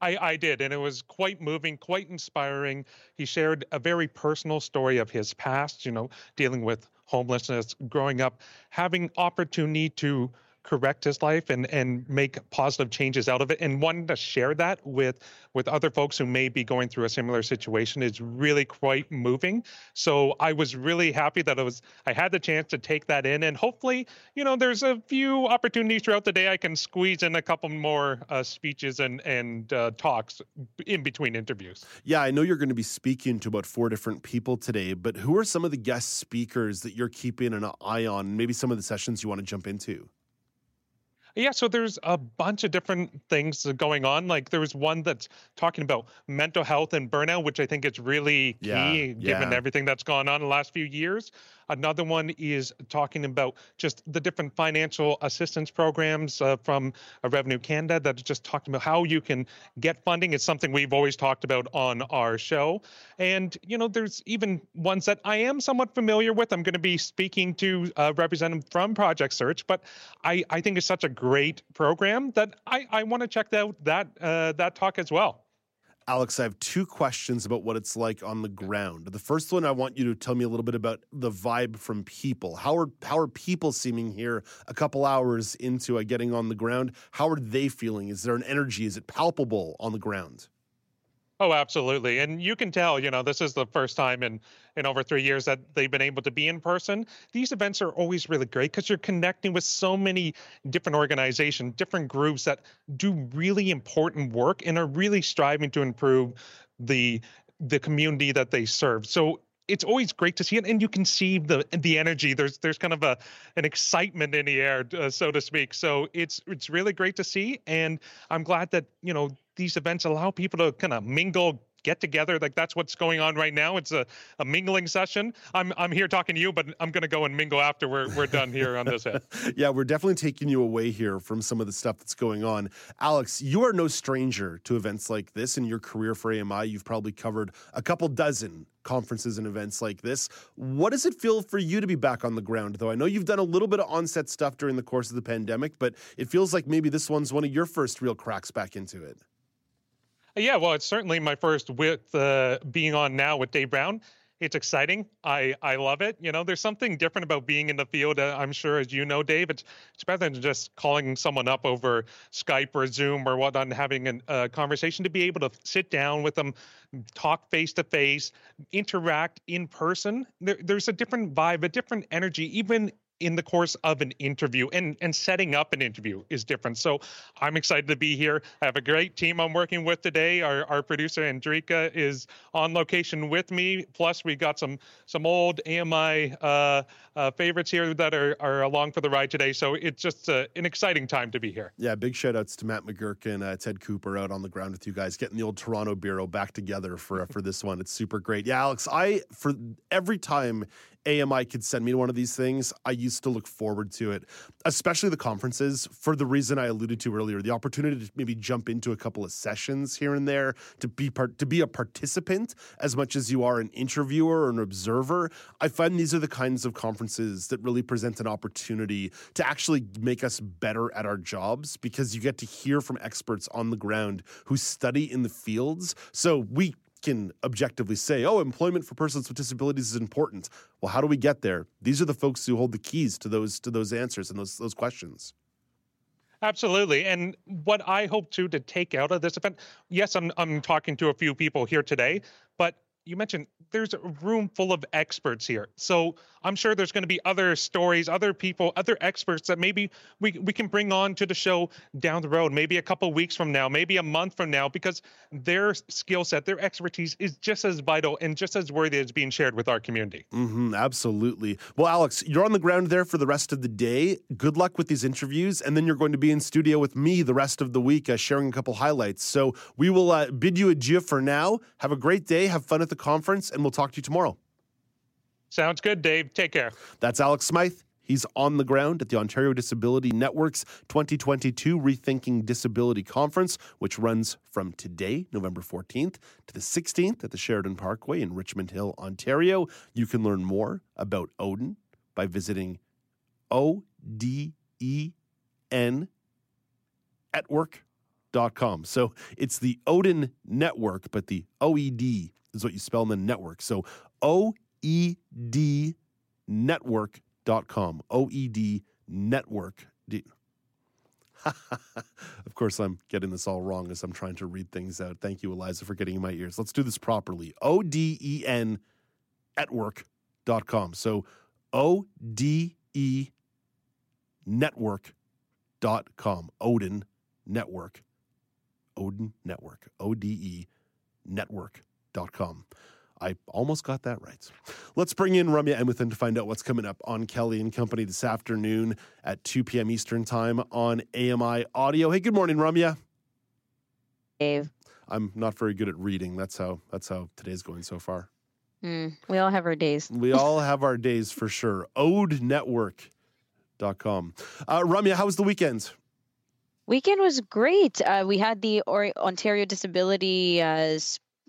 I, I did, and it was quite moving, quite inspiring. He shared a very personal story of his past, you know, dealing with homelessness, growing up, having opportunity to correct his life and and make positive changes out of it and wanting to share that with with other folks who may be going through a similar situation is really quite moving so i was really happy that i was i had the chance to take that in and hopefully you know there's a few opportunities throughout the day i can squeeze in a couple more uh, speeches and and uh, talks in between interviews Yeah, I know you're going to be speaking to about four different people today, but who are some of the guest speakers that you're keeping an eye on? Maybe some of the sessions you want to jump into? Yeah, so there's a bunch of different things going on. Like there was one that's talking about mental health and burnout, which I think is really key Yeah, given yeah. everything that's gone on in the last few years. Another one is talking about just the different financial assistance programs uh, from uh, Revenue Canada that just talked about how you can get funding. It's something we've always talked about on our show. And, you know, there's even ones that I am somewhat familiar with. I'm going to be speaking to a representative from Project Search, but I, I think it's such a great program that I, I want to check out that, uh, that talk as well. Alex, I have two questions about what it's like on the ground. The first one, I want you to tell me a little bit about the vibe from people. How are how are people seeming here a couple hours into uh, getting on the ground? How are they feeling? Is there an energy? Is it palpable on the ground? Oh, absolutely. And you can tell, you know, this is the first time in, in over three years that they've been able to be in person. These events are always really great because you're connecting with so many different organizations, different groups that do really important work and are really striving to improve the the community that they serve. So it's always great to see it, and you can see the the energy. There's there's kind of a an excitement in the air, uh, so to speak. So it's it's really great to see, and I'm glad that you know these events allow people to kind of mingle get together like that's what's going on right now it's a, a mingling session i'm i'm here talking to you but i'm going to go and mingle after we're, we're done here on this hit yeah, we're definitely taking you away here from some of the stuff that's going on. Alex, you are no stranger to events like this in your career for AMI. You've probably covered a couple dozen conferences and events like this. What does it feel for you to be back on the ground, though? I know you've done a little bit of onset stuff during the course of the pandemic, but it feels like maybe this one's one of your first real cracks back into it. Yeah, well, it's certainly my first with uh, being on now with Dave Brown. It's exciting. I I love it. You know, there's something different about being in the field. Uh, I'm sure, as you know, Dave, it's it's better than just calling someone up over Skype or Zoom or whatnot and having a uh, conversation. To be able to sit down with them, talk face to face, interact in person. There, there's a different vibe, a different energy, even in the course of an interview and and setting up an interview is different. So i'm excited to be here. I have a great team i'm working with today. Our, our producer andrika is on location with me. Plus we got some some old ami uh, uh, favorites here that are, are along for the ride today. So it's just uh, an exciting time to be here. Yeah, big shout outs to Matt McGurk and uh, Ted Cooper out on the ground with you guys, getting the old Toronto Bureau back together for for this one. It's super great. Yeah, Alex, I for every time AMI could send me to one of these things, I used to look forward to it, especially the conferences for the reason I alluded to earlier, the opportunity to maybe jump into a couple of sessions here and there to be part to be a participant as much as you are an interviewer or an observer. I find these are the kinds of conferences that really present an opportunity to actually make us better at our jobs because you get to hear from experts on the ground who study in the fields. So we can objectively say, oh, employment for persons with disabilities is important. Well, how do we get there? These are the folks who hold the keys to those to those answers and those those questions. Absolutely. And what I hope to to take out of this event, yes, I'm I'm talking to a few people here today, but you mentioned there's a room full of experts here. So I'm sure there's going to be other stories, other people, other experts that maybe we, we can bring on to the show down the road, maybe a couple weeks from now, maybe a month from now, because their skill set, their expertise is just as vital and just as worthy as being shared with our community. hmm absolutely. Well, Alex, you're on the ground there for the rest of the day. Good luck with these interviews, and then you're going to be in studio with me the rest of the week, uh, sharing a couple highlights. So we will uh, bid you adieu for now. Have a great day. Have fun at the conference, and we'll talk to you tomorrow. Sounds good, Dave. Take care. That's Alex Smythe. He's on the ground at the Ontario Disability Network's 2022 Rethinking Disability Conference, which runs from today, November 14th, to the 16th at the Sheridan Parkway in Richmond Hill, Ontario. You can learn more about ODEN by visiting O D E N at work.com. So it's the ODEN Network, but the OED is what you spell in the network. So OED network.com. OED network. D- of course, I'm getting this all wrong as I'm trying to read things out. Thank you, Eliza, for getting in my ears. Let's do this properly. O D E N at work.com. So O D E network.com. ODEN Network. ODEN Network. O D E network.com. I almost got that right. Let's bring in Ramya Amuthan to find out what's coming up on Kelly and Company this afternoon at 2 p.m. Eastern Time on AMI Audio. Hey, good morning, Ramya. Dave. I'm not very good at reading. That's how that's how today's going so far. Mm, we all have our days. We all have our days for sure. OdeNetwork.com. Uh, Ramya, how was the weekend? Weekend was great. Uh, we had the Ontario Disability, uh,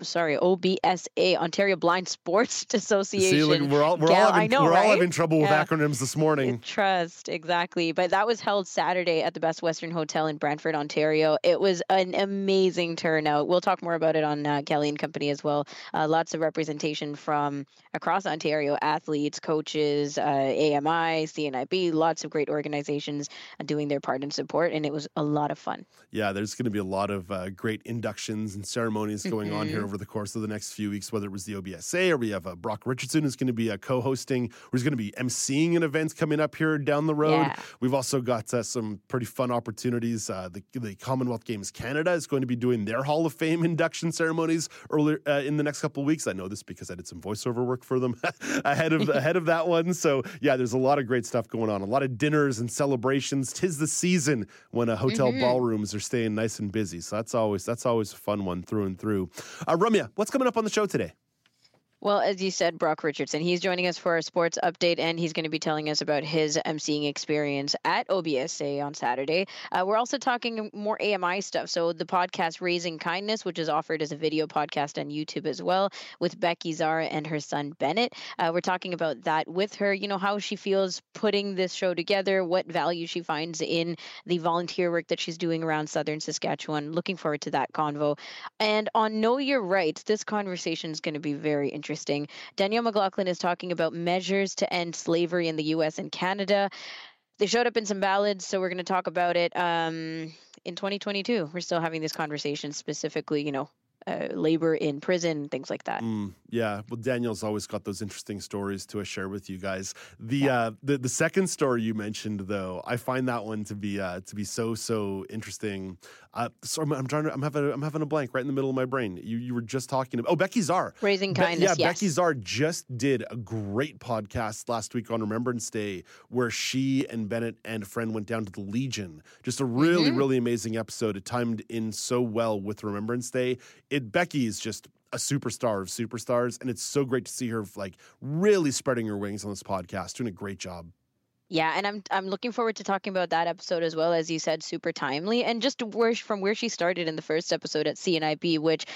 sorry, OBSA, Ontario Blind Sports Association. See, look, we're all we're Gal- all having, know, we're right? all having trouble with Yeah. acronyms this morning. Trust, exactly. But that was held Saturday at the Best Western Hotel in Brantford, Ontario. It was an amazing turnout. We'll talk more about it on uh, Kelly and Company as well. Uh, lots of representation from across Ontario athletes, coaches, uh, AMI, CNIB, lots of great organizations uh, doing their part in support. And it was a lot of fun. Yeah, there's going to be a lot of uh, great inductions and ceremonies going on here. Over the course of the next few weeks, whether it was the OBSA or we have uh, Brock Richardson who's going to be uh, co-hosting, who's going to be emceeing an event coming up here down the road. Yeah. We've also got uh, some pretty fun opportunities. Uh, the, the Commonwealth Games Canada is going to be doing their Hall of Fame induction ceremonies earlier uh, in the next couple of weeks. I know this because I did some voiceover work for them ahead of ahead of that one. So yeah, there's a lot of great stuff going on. A lot of dinners and celebrations. Tis the season when hotel Mhm. ballrooms are staying nice and busy. So that's always that's always a fun one through and through. Uh, Ramya, what's coming up on the show today? Well, as you said, Brock Richardson, he's joining us for our sports update, and he's going to be telling us about his emceeing experience at OBSA on Saturday. Uh, we're also talking more AMI stuff. So, the podcast Raising Kindness, which is offered as a video podcast on YouTube as well, with Becky Zara and her son Bennett. Uh, we're talking about that with her, you know, how she feels putting this show together, what value she finds in the volunteer work that she's doing around southern Saskatchewan. Looking forward to that convo. And on Know Your Rights, this conversation is going to be very interesting interesting. Danielle McLaughlin is talking about measures to end slavery in the U.S. and Canada. They showed up in some ballads, so we're going to talk about it um, in 2022. We're still having this conversation specifically, you know, uh, labor in prison, things like that. Mm, yeah, well, Daniel's always got those interesting stories to share with you guys. The yeah. uh, the the second story you mentioned, though, I find that one to be uh, to be so so interesting. Uh, so I'm, I'm, trying to I'm having a, I'm having a blank right in the middle of my brain. You you were just talking about oh Becky Czar raising kindness. Yeah, yes. Becky Czar just did a great podcast last week on Remembrance Day where she and Bennett and a friend went down to the Legion. Just a really mm-hmm. really amazing episode. It timed in so well with Remembrance Day. It Becky is just a superstar of superstars, and it's so great to see her like really spreading her wings on this podcast, doing a great job. Yeah, and I'm I'm looking forward to talking about that episode as well as you said, super timely, and just where from where she started in the first episode at CNIB, which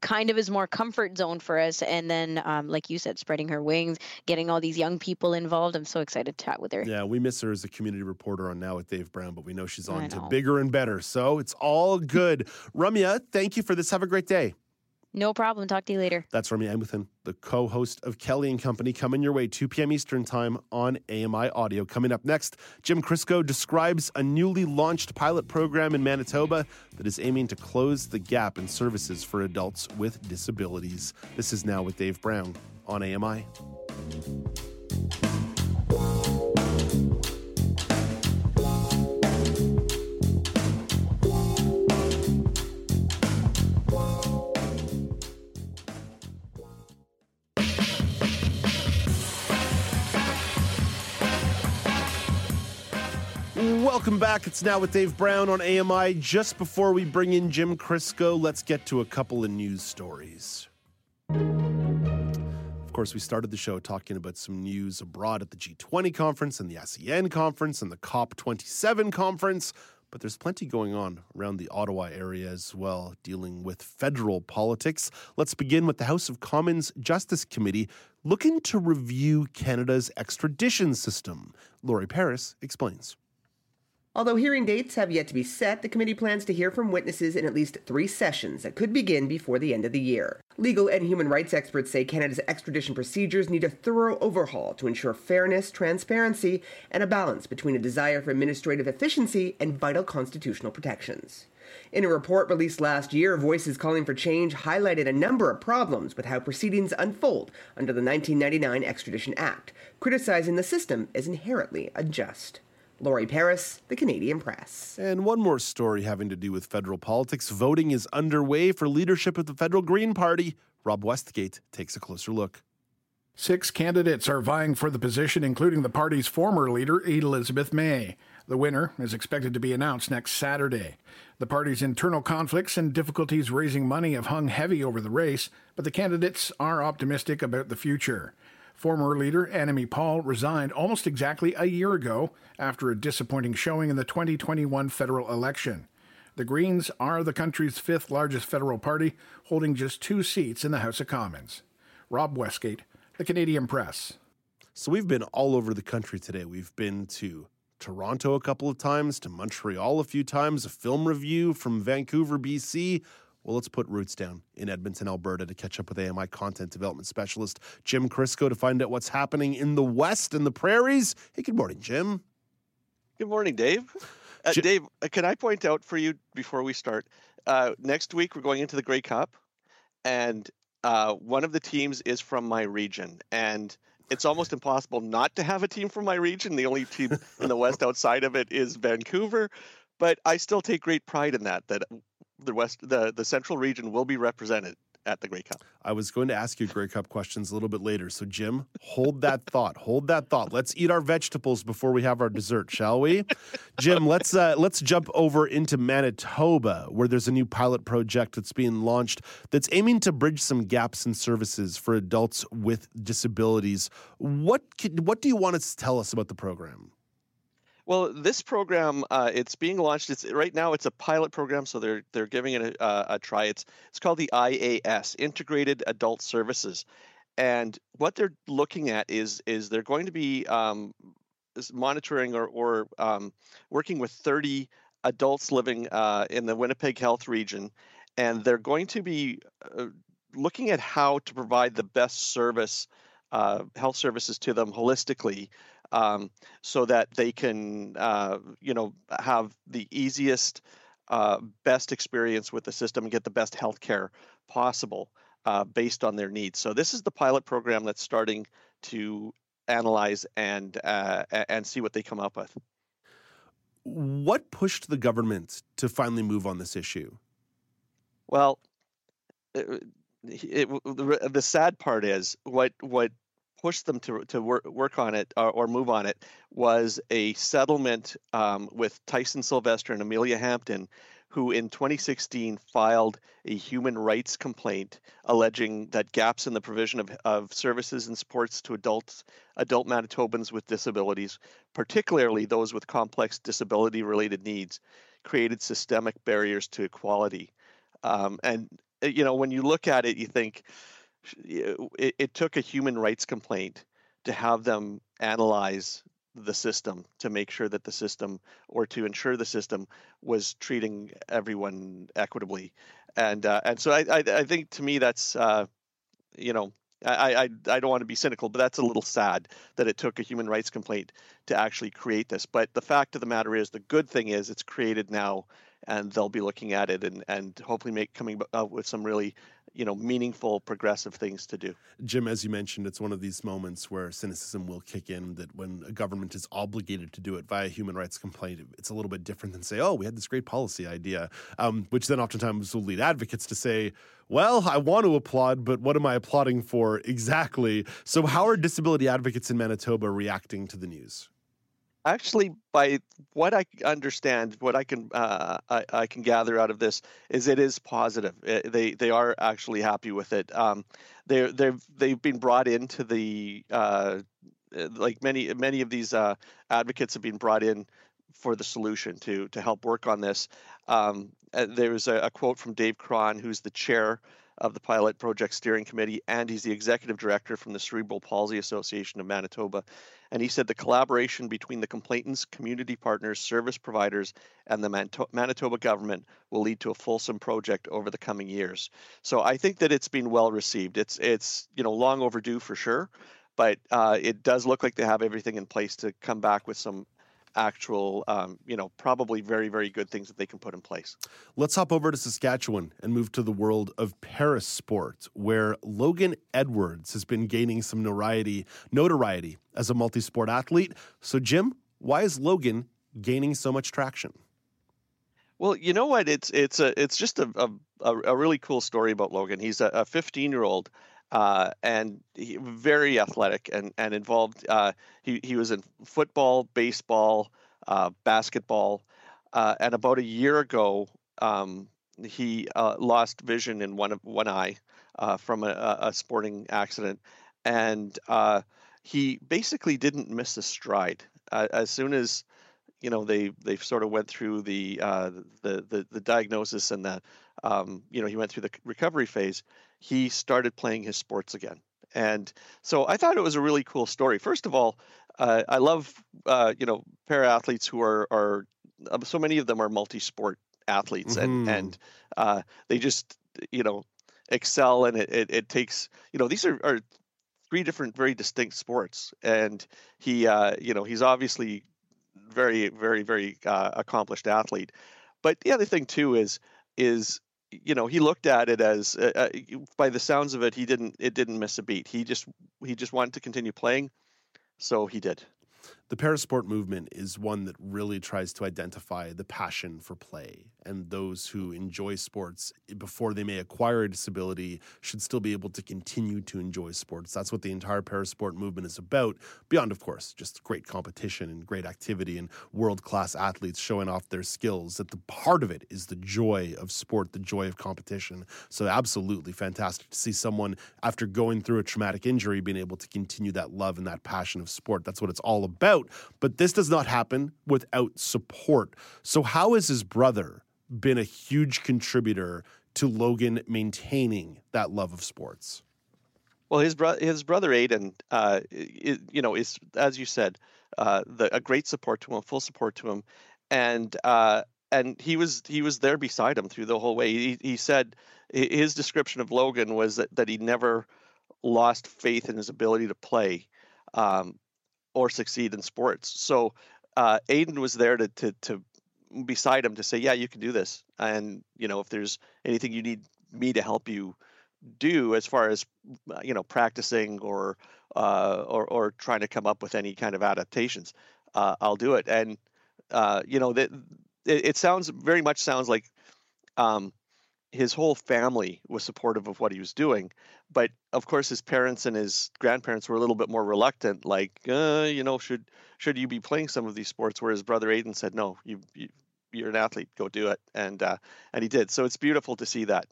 kind of is more comfort zone for us, and then um, like you said, spreading her wings, getting all these young people involved. I'm so excited to chat with her. Yeah, we miss her as a community reporter on Now with Dave Brown, but we know she's on to bigger and better, so it's all good. Ramya, thank you for this. Have a great day. No problem. Talk to you later. That's Ramya Amuthan, the co-host of Kelly and Company, coming your way 2 p.m. Eastern Time on AMI Audio. Coming up next, Jim Crisco describes a newly launched pilot program in Manitoba that is aiming to close the gap in services for adults with disabilities. This is now with Dave Brown on AMI. Welcome back. It's now with Dave Brown on AMI. Just before we bring in Jim Crisco, let's get to a couple of news stories. Of course, we started the show talking about some news abroad at the G20 conference and the ASEAN conference and the COP27 conference, but there's plenty going on around the Ottawa area as well, dealing with federal politics. Let's begin with the House of Commons Justice Committee looking to review Canada's extradition system. Laurie Paris explains. Although hearing dates have yet to be set, the committee plans to hear from witnesses in at least three sessions that could begin before the end of the year. Legal and human rights experts say Canada's extradition procedures need a thorough overhaul to ensure fairness, transparency, and a balance between a desire for administrative efficiency and vital constitutional protections. In a report released last year, voices calling for change highlighted a number of problems with how proceedings unfold under the 1999 Extradition Act, criticizing the system as inherently unjust. Lori Paris, The Canadian Press. And one more story having to do with federal politics. Voting is underway for leadership of the federal Green Party. Rob Westgate takes a closer look. Six candidates are vying for the position, including the party's former leader, Elizabeth May. The winner is expected to be announced next Saturday. The party's internal conflicts and difficulties raising money have hung heavy over the race, but the candidates are optimistic about the future. Former leader Annamie Paul resigned almost exactly a year ago after a disappointing showing in the 2021 federal election. The Greens are the country's fifth largest federal party, holding just two seats in the House of Commons. Rob Westgate, The Canadian Press. So we've been all over the country today. We've been to Toronto a couple of times, to Montreal a few times, a film review from Vancouver, BC, well, let's put roots down in Edmonton, Alberta to catch up with AMI content development specialist Jim Crisco to find out what's happening in the West and the prairies. Hey, good morning, Jim. Good morning, Dave. Uh, Jim- Dave, uh, can I point out for you before we start? Uh, next week, we're going into the Grey Cup, and uh, one of the teams is from my region. And it's almost impossible not to have a team from my region. The only team in the West outside of it is Vancouver. But I still take great pride in that, that the west the the central region will be represented at the Grey Cup. I was going to ask you Grey Cup questions a little bit later. So Jim, hold that thought. Hold that thought. Let's eat our vegetables before we have our dessert, shall we? Jim, let's uh, let's jump over into Manitoba where there's a new pilot project that's being launched that's aiming to bridge some gaps in services for adults with disabilities. What what do you want to tell us about the program? Well, this program uh, it's being launched. It's right now it's a pilot program, so they're they're giving it a, a, try. It's it's called the IAS, Integrated Adult Services, and what they're looking at is is they're going to be um, monitoring or or um, working with 30 adults living uh, in the Winnipeg Health region, and they're going to be uh, looking at how to provide the best service, uh, health services to them holistically, um, so that they can, uh, you know, have the easiest, uh, best experience with the system and get the best health care possible uh, based on their needs. So this is the pilot program that's starting to analyze and uh, and see what they come up with. What pushed the government to finally move on this issue? Well, it, it, the, the sad part is what what pushed them to to work work on it or, or move on it was a settlement um, with Tyson Sylvester and Amelia Hampton, who in 2016 filed a human rights complaint alleging that gaps in the provision of, of services and supports to adults, adult Manitobans with disabilities, particularly those with complex disability related needs, created systemic barriers to equality. Um, and, uh, you know, when you look at it, you think it, it took a human rights complaint to have them analyze the system to make sure that the system or to ensure the system was treating everyone equitably. And uh, and so I, I, I think to me that's uh, you know I, I I don't want to be cynical but that's a little sad that it took a human rights complaint to actually create this. But the fact of the matter is the good thing is it's created now and they'll be looking at it and and hopefully make coming up with some really you know meaningful progressive things to do. Jim as you mentioned it's one of these moments where cynicism will kick in that when a government is obligated to do it via human rights complaint it's a little bit different than say oh we had this great policy idea um, which then oftentimes will lead advocates to say well i want to applaud but what am i applauding for exactly? So how are disability advocates in manitoba reacting to the news actually by what i understand what i can uh, I, I, can gather out of this is it is positive it, eh, they they are actually happy with it um, they they've they've been brought into the uh, eh, like many many of these uh, advocates have been brought in for the solution to to help work on this um, there was a, a, quote from dave cron who's the chair of the pilot project steering committee and he's the executive director from the cerebral palsy association of manitoba and he said the collaboration between the complainants, community partners, service providers, and the Manitoba government will lead to a fulsome project over the coming years. So I think that it's been well received. It's it's you know long overdue for sure, but uh, it does look like they have everything in place to come back with some actual, um, you know, probably very, very good things that they can put in place. Let's hop over to Saskatchewan and move to the world of parasport, where Logan Edwards has been gaining some notoriety, notoriety as a multi-sport athlete. So, Jim, why is Logan gaining so much traction? Well, you know what? It's it's a it's just a a, a really cool story about Logan. He's a 15 year old uh, and he, very athletic and and involved. Uh, he he was in football, baseball, uh, basketball, uh, and about a year ago, um, he uh, lost vision in one of one eye uh, from a, a, sporting accident, and he basically didn't miss a stride. as soon as you know they they sort of went through the the, the the diagnosis and the um, you know he went through the recovery phase he started playing his sports again. And so I thought it was a really cool story. First of all, uh, I love uh, you know para athletes who are are um, so many of them are multi-sport athletes mm-hmm. and and uh, they just you know excel and it, it, it takes you know these are, are three different very distinct sports and he uh, you know he's obviously very very very uh, accomplished athlete but the other thing too is is you know he looked at it as uh, uh by the sounds of it he didn't it didn't miss a beat. He just he just wanted to continue playing so he did the parasport movement is one that really tries to identify the passion for play and those who enjoy sports eh, before they may acquire a disability should still be able to continue to enjoy sports. That's what the entire parasport movement is about, beyond, of course, just great competition and great activity and world class athletes showing off their skills. At the heart of it is the joy of sport, the joy of competition. So, absolutely fantastic to see someone, after going through a traumatic injury, being able to continue that love and that passion of sport. That's what it's all about. But this does not happen without support. So, how has his brother? been a huge contributor to Logan maintaining that love of sports. Well, his brother, his brother Aiden, uh, it, you know, is as you said, uh, the, a great support to him, full support to him, and uh, and he was he was there beside him through the whole way. He he said his description of Logan was that that he never lost faith in his ability to play um, or succeed in sports. So uh, Aiden was there to to to beside him to say, yeah, you can do this, and you know if there's anything you need me to help you do as far as uh, you know practicing or uh, or or trying to come up with any kind of adaptations, uh, I'll do it. And uh, you know that it, it, sounds very much sounds like um, his whole family was supportive of what he was doing, but of course his parents and his grandparents were a little bit more reluctant. Like, uh, you know, should should you be playing some of these sports? Where his brother Aiden said, no, you, you you're an athlete, go do it, and uh, and he did. So it's beautiful to see that.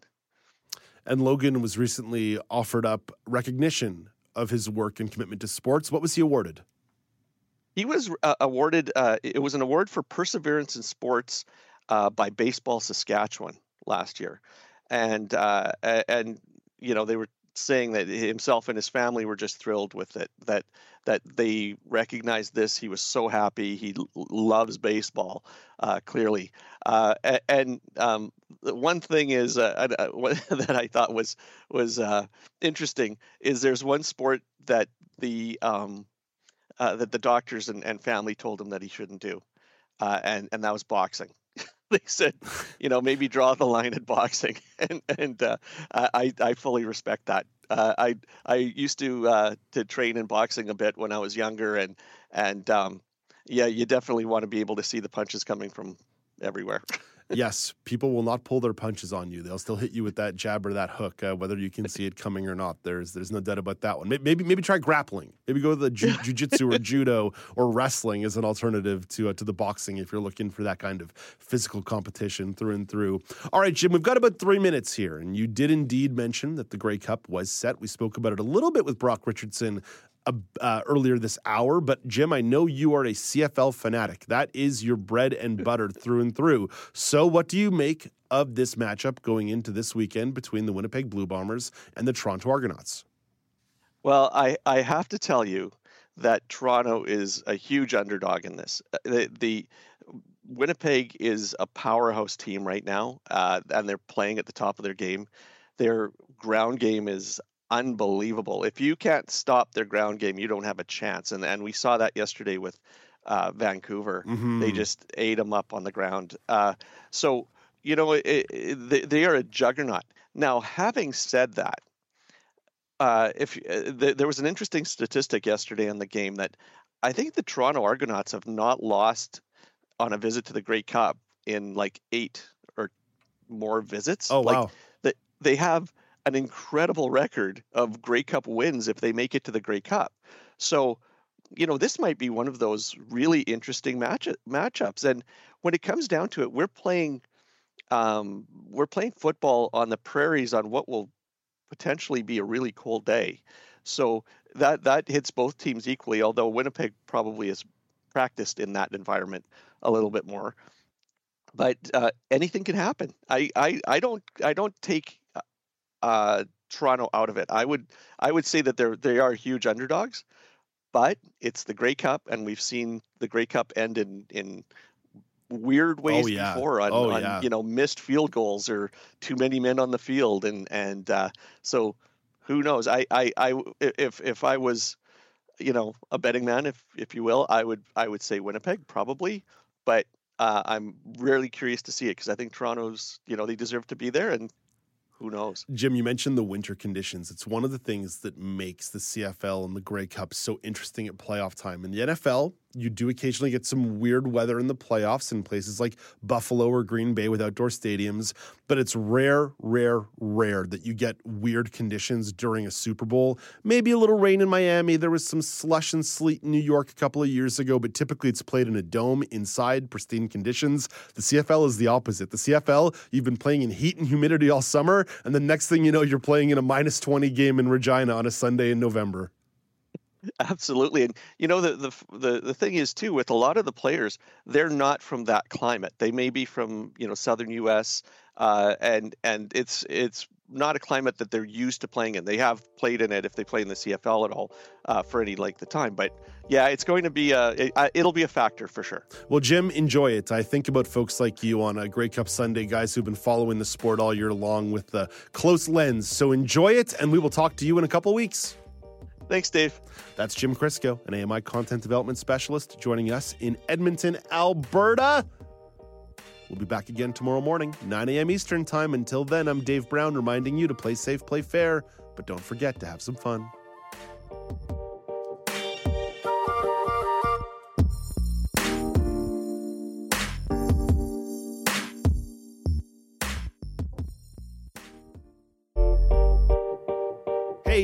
And Logan was recently offered up recognition of his work and commitment to sports. What was he awarded? He was uh, awarded. Uh, it was an award for perseverance in sports uh, by Baseball Saskatchewan last year, and uh, and you know they were saying that himself and his family were just thrilled with it. That that they recognized this. He was so happy. He l- loves baseball, uh, clearly. Uh, and um, one thing is uh, that I thought was was uh, interesting is there's one sport that the um, uh, that the doctors and, and family told him that he shouldn't do, uh, and and that was boxing. they said, you know, maybe draw the line at boxing, and and uh, I I fully respect that. Uh, I I used to uh, to train in boxing a bit when I was younger, and and um, yeah, you definitely want to be able to see the punches coming from everywhere. yes, people will not pull their punches on you. They'll still hit you with that jab or that hook, uh, whether you can see it coming or not. There's there's no doubt about that one. Maybe maybe try grappling. Maybe go to the ju- jujitsu or judo or wrestling as an alternative to uh, to the boxing if you're looking for that kind of physical competition through and through. All right, Jim, we've got about three minutes here, and you did indeed mention that the Grey Cup was set. We spoke about it a little bit with Brock Richardson uh, earlier this hour. But Jim, I know you are a CFL fanatic. That is your bread and butter through and through. So, what do you make of this matchup going into this weekend between the Winnipeg Blue Bombers and the Toronto Argonauts? Well, I, I have to tell you that Toronto is a huge underdog in this. Uh, the, the Winnipeg is a powerhouse team right now, uh, and they're playing at the top of their game. Their ground game is unbelievable. If you can't stop their ground game, you don't have a chance. And and we saw that yesterday with uh, Vancouver. Mm-hmm. They just ate them up on the ground. Uh, so you know it, it, they, they are a juggernaut. Now, having said that, uh, if uh, th- there was an interesting statistic yesterday in the game that I think the Toronto Argonauts have not lost on a visit to the Grey Cup in like eight or more visits. Oh like, wow! They, they have an incredible record of Grey Cup wins if they make it to the Grey Cup. So, you know, this might be one of those really interesting match matchups. And when it comes down to it, we're playing um, we're playing football on the prairies on what will potentially be a really cold day. So that that hits both teams equally. Although Winnipeg probably is practiced in that environment a little bit more. But uh, anything can happen. I, I, I don't I don't take uh, Toronto out of it. I would I would say that they're they are huge underdogs, but it's the Grey Cup, and we've seen the Grey Cup end in in weird oh, ways oh, yeah. before on, oh, on yeah. you know missed field goals or too many men on the field, and and uh, so who knows? I, I I if if I was you know a betting man, if if you will, I would I would say Winnipeg probably, but uh, I'm really curious to see it because I think Toronto's you know they deserve to be there, and who knows? Jim, you mentioned the winter conditions. It's one of the things that makes the CFL and the Grey Cup so interesting at playoff time. In the NFL, you do occasionally get some weird weather in the playoffs in places like Buffalo or Green Bay with outdoor stadiums, but it's rare, rare, rare that you get weird conditions during a Super Bowl. Maybe a little rain in Miami. There was some slush and sleet in New York a couple of years ago, but typically it's played in a dome inside pristine conditions. The CFL is the opposite. The CFL, you've been playing in heat and humidity all summer, and the next thing you know, you're playing in a minus 20 game in Regina on a Sunday in November. Absolutely, and you know the, the the the thing is too with a lot of the players, they're not from that climate. They may be from you know southern U.S. Uh, and and it's it's not a climate that they're used to playing in. They have played in it if they play in the CFL at all uh, for any length of time, but yeah, it's going to be a it, it'll be a factor for sure. Well, Jim, enjoy it. I think about folks like you on a Grey Cup Sunday, guys who've been following the sport all year long with the close lens. So enjoy it, and we will talk to you in a couple weeks. Thanks, Dave. That's Jim Crisco, an AMI content development specialist, joining us in Edmonton, Alberta. We'll be back again tomorrow morning, 9 a.m. Eastern Time. Until then, I'm Dave Brown reminding you to play safe, play fair, but don't forget to have some fun.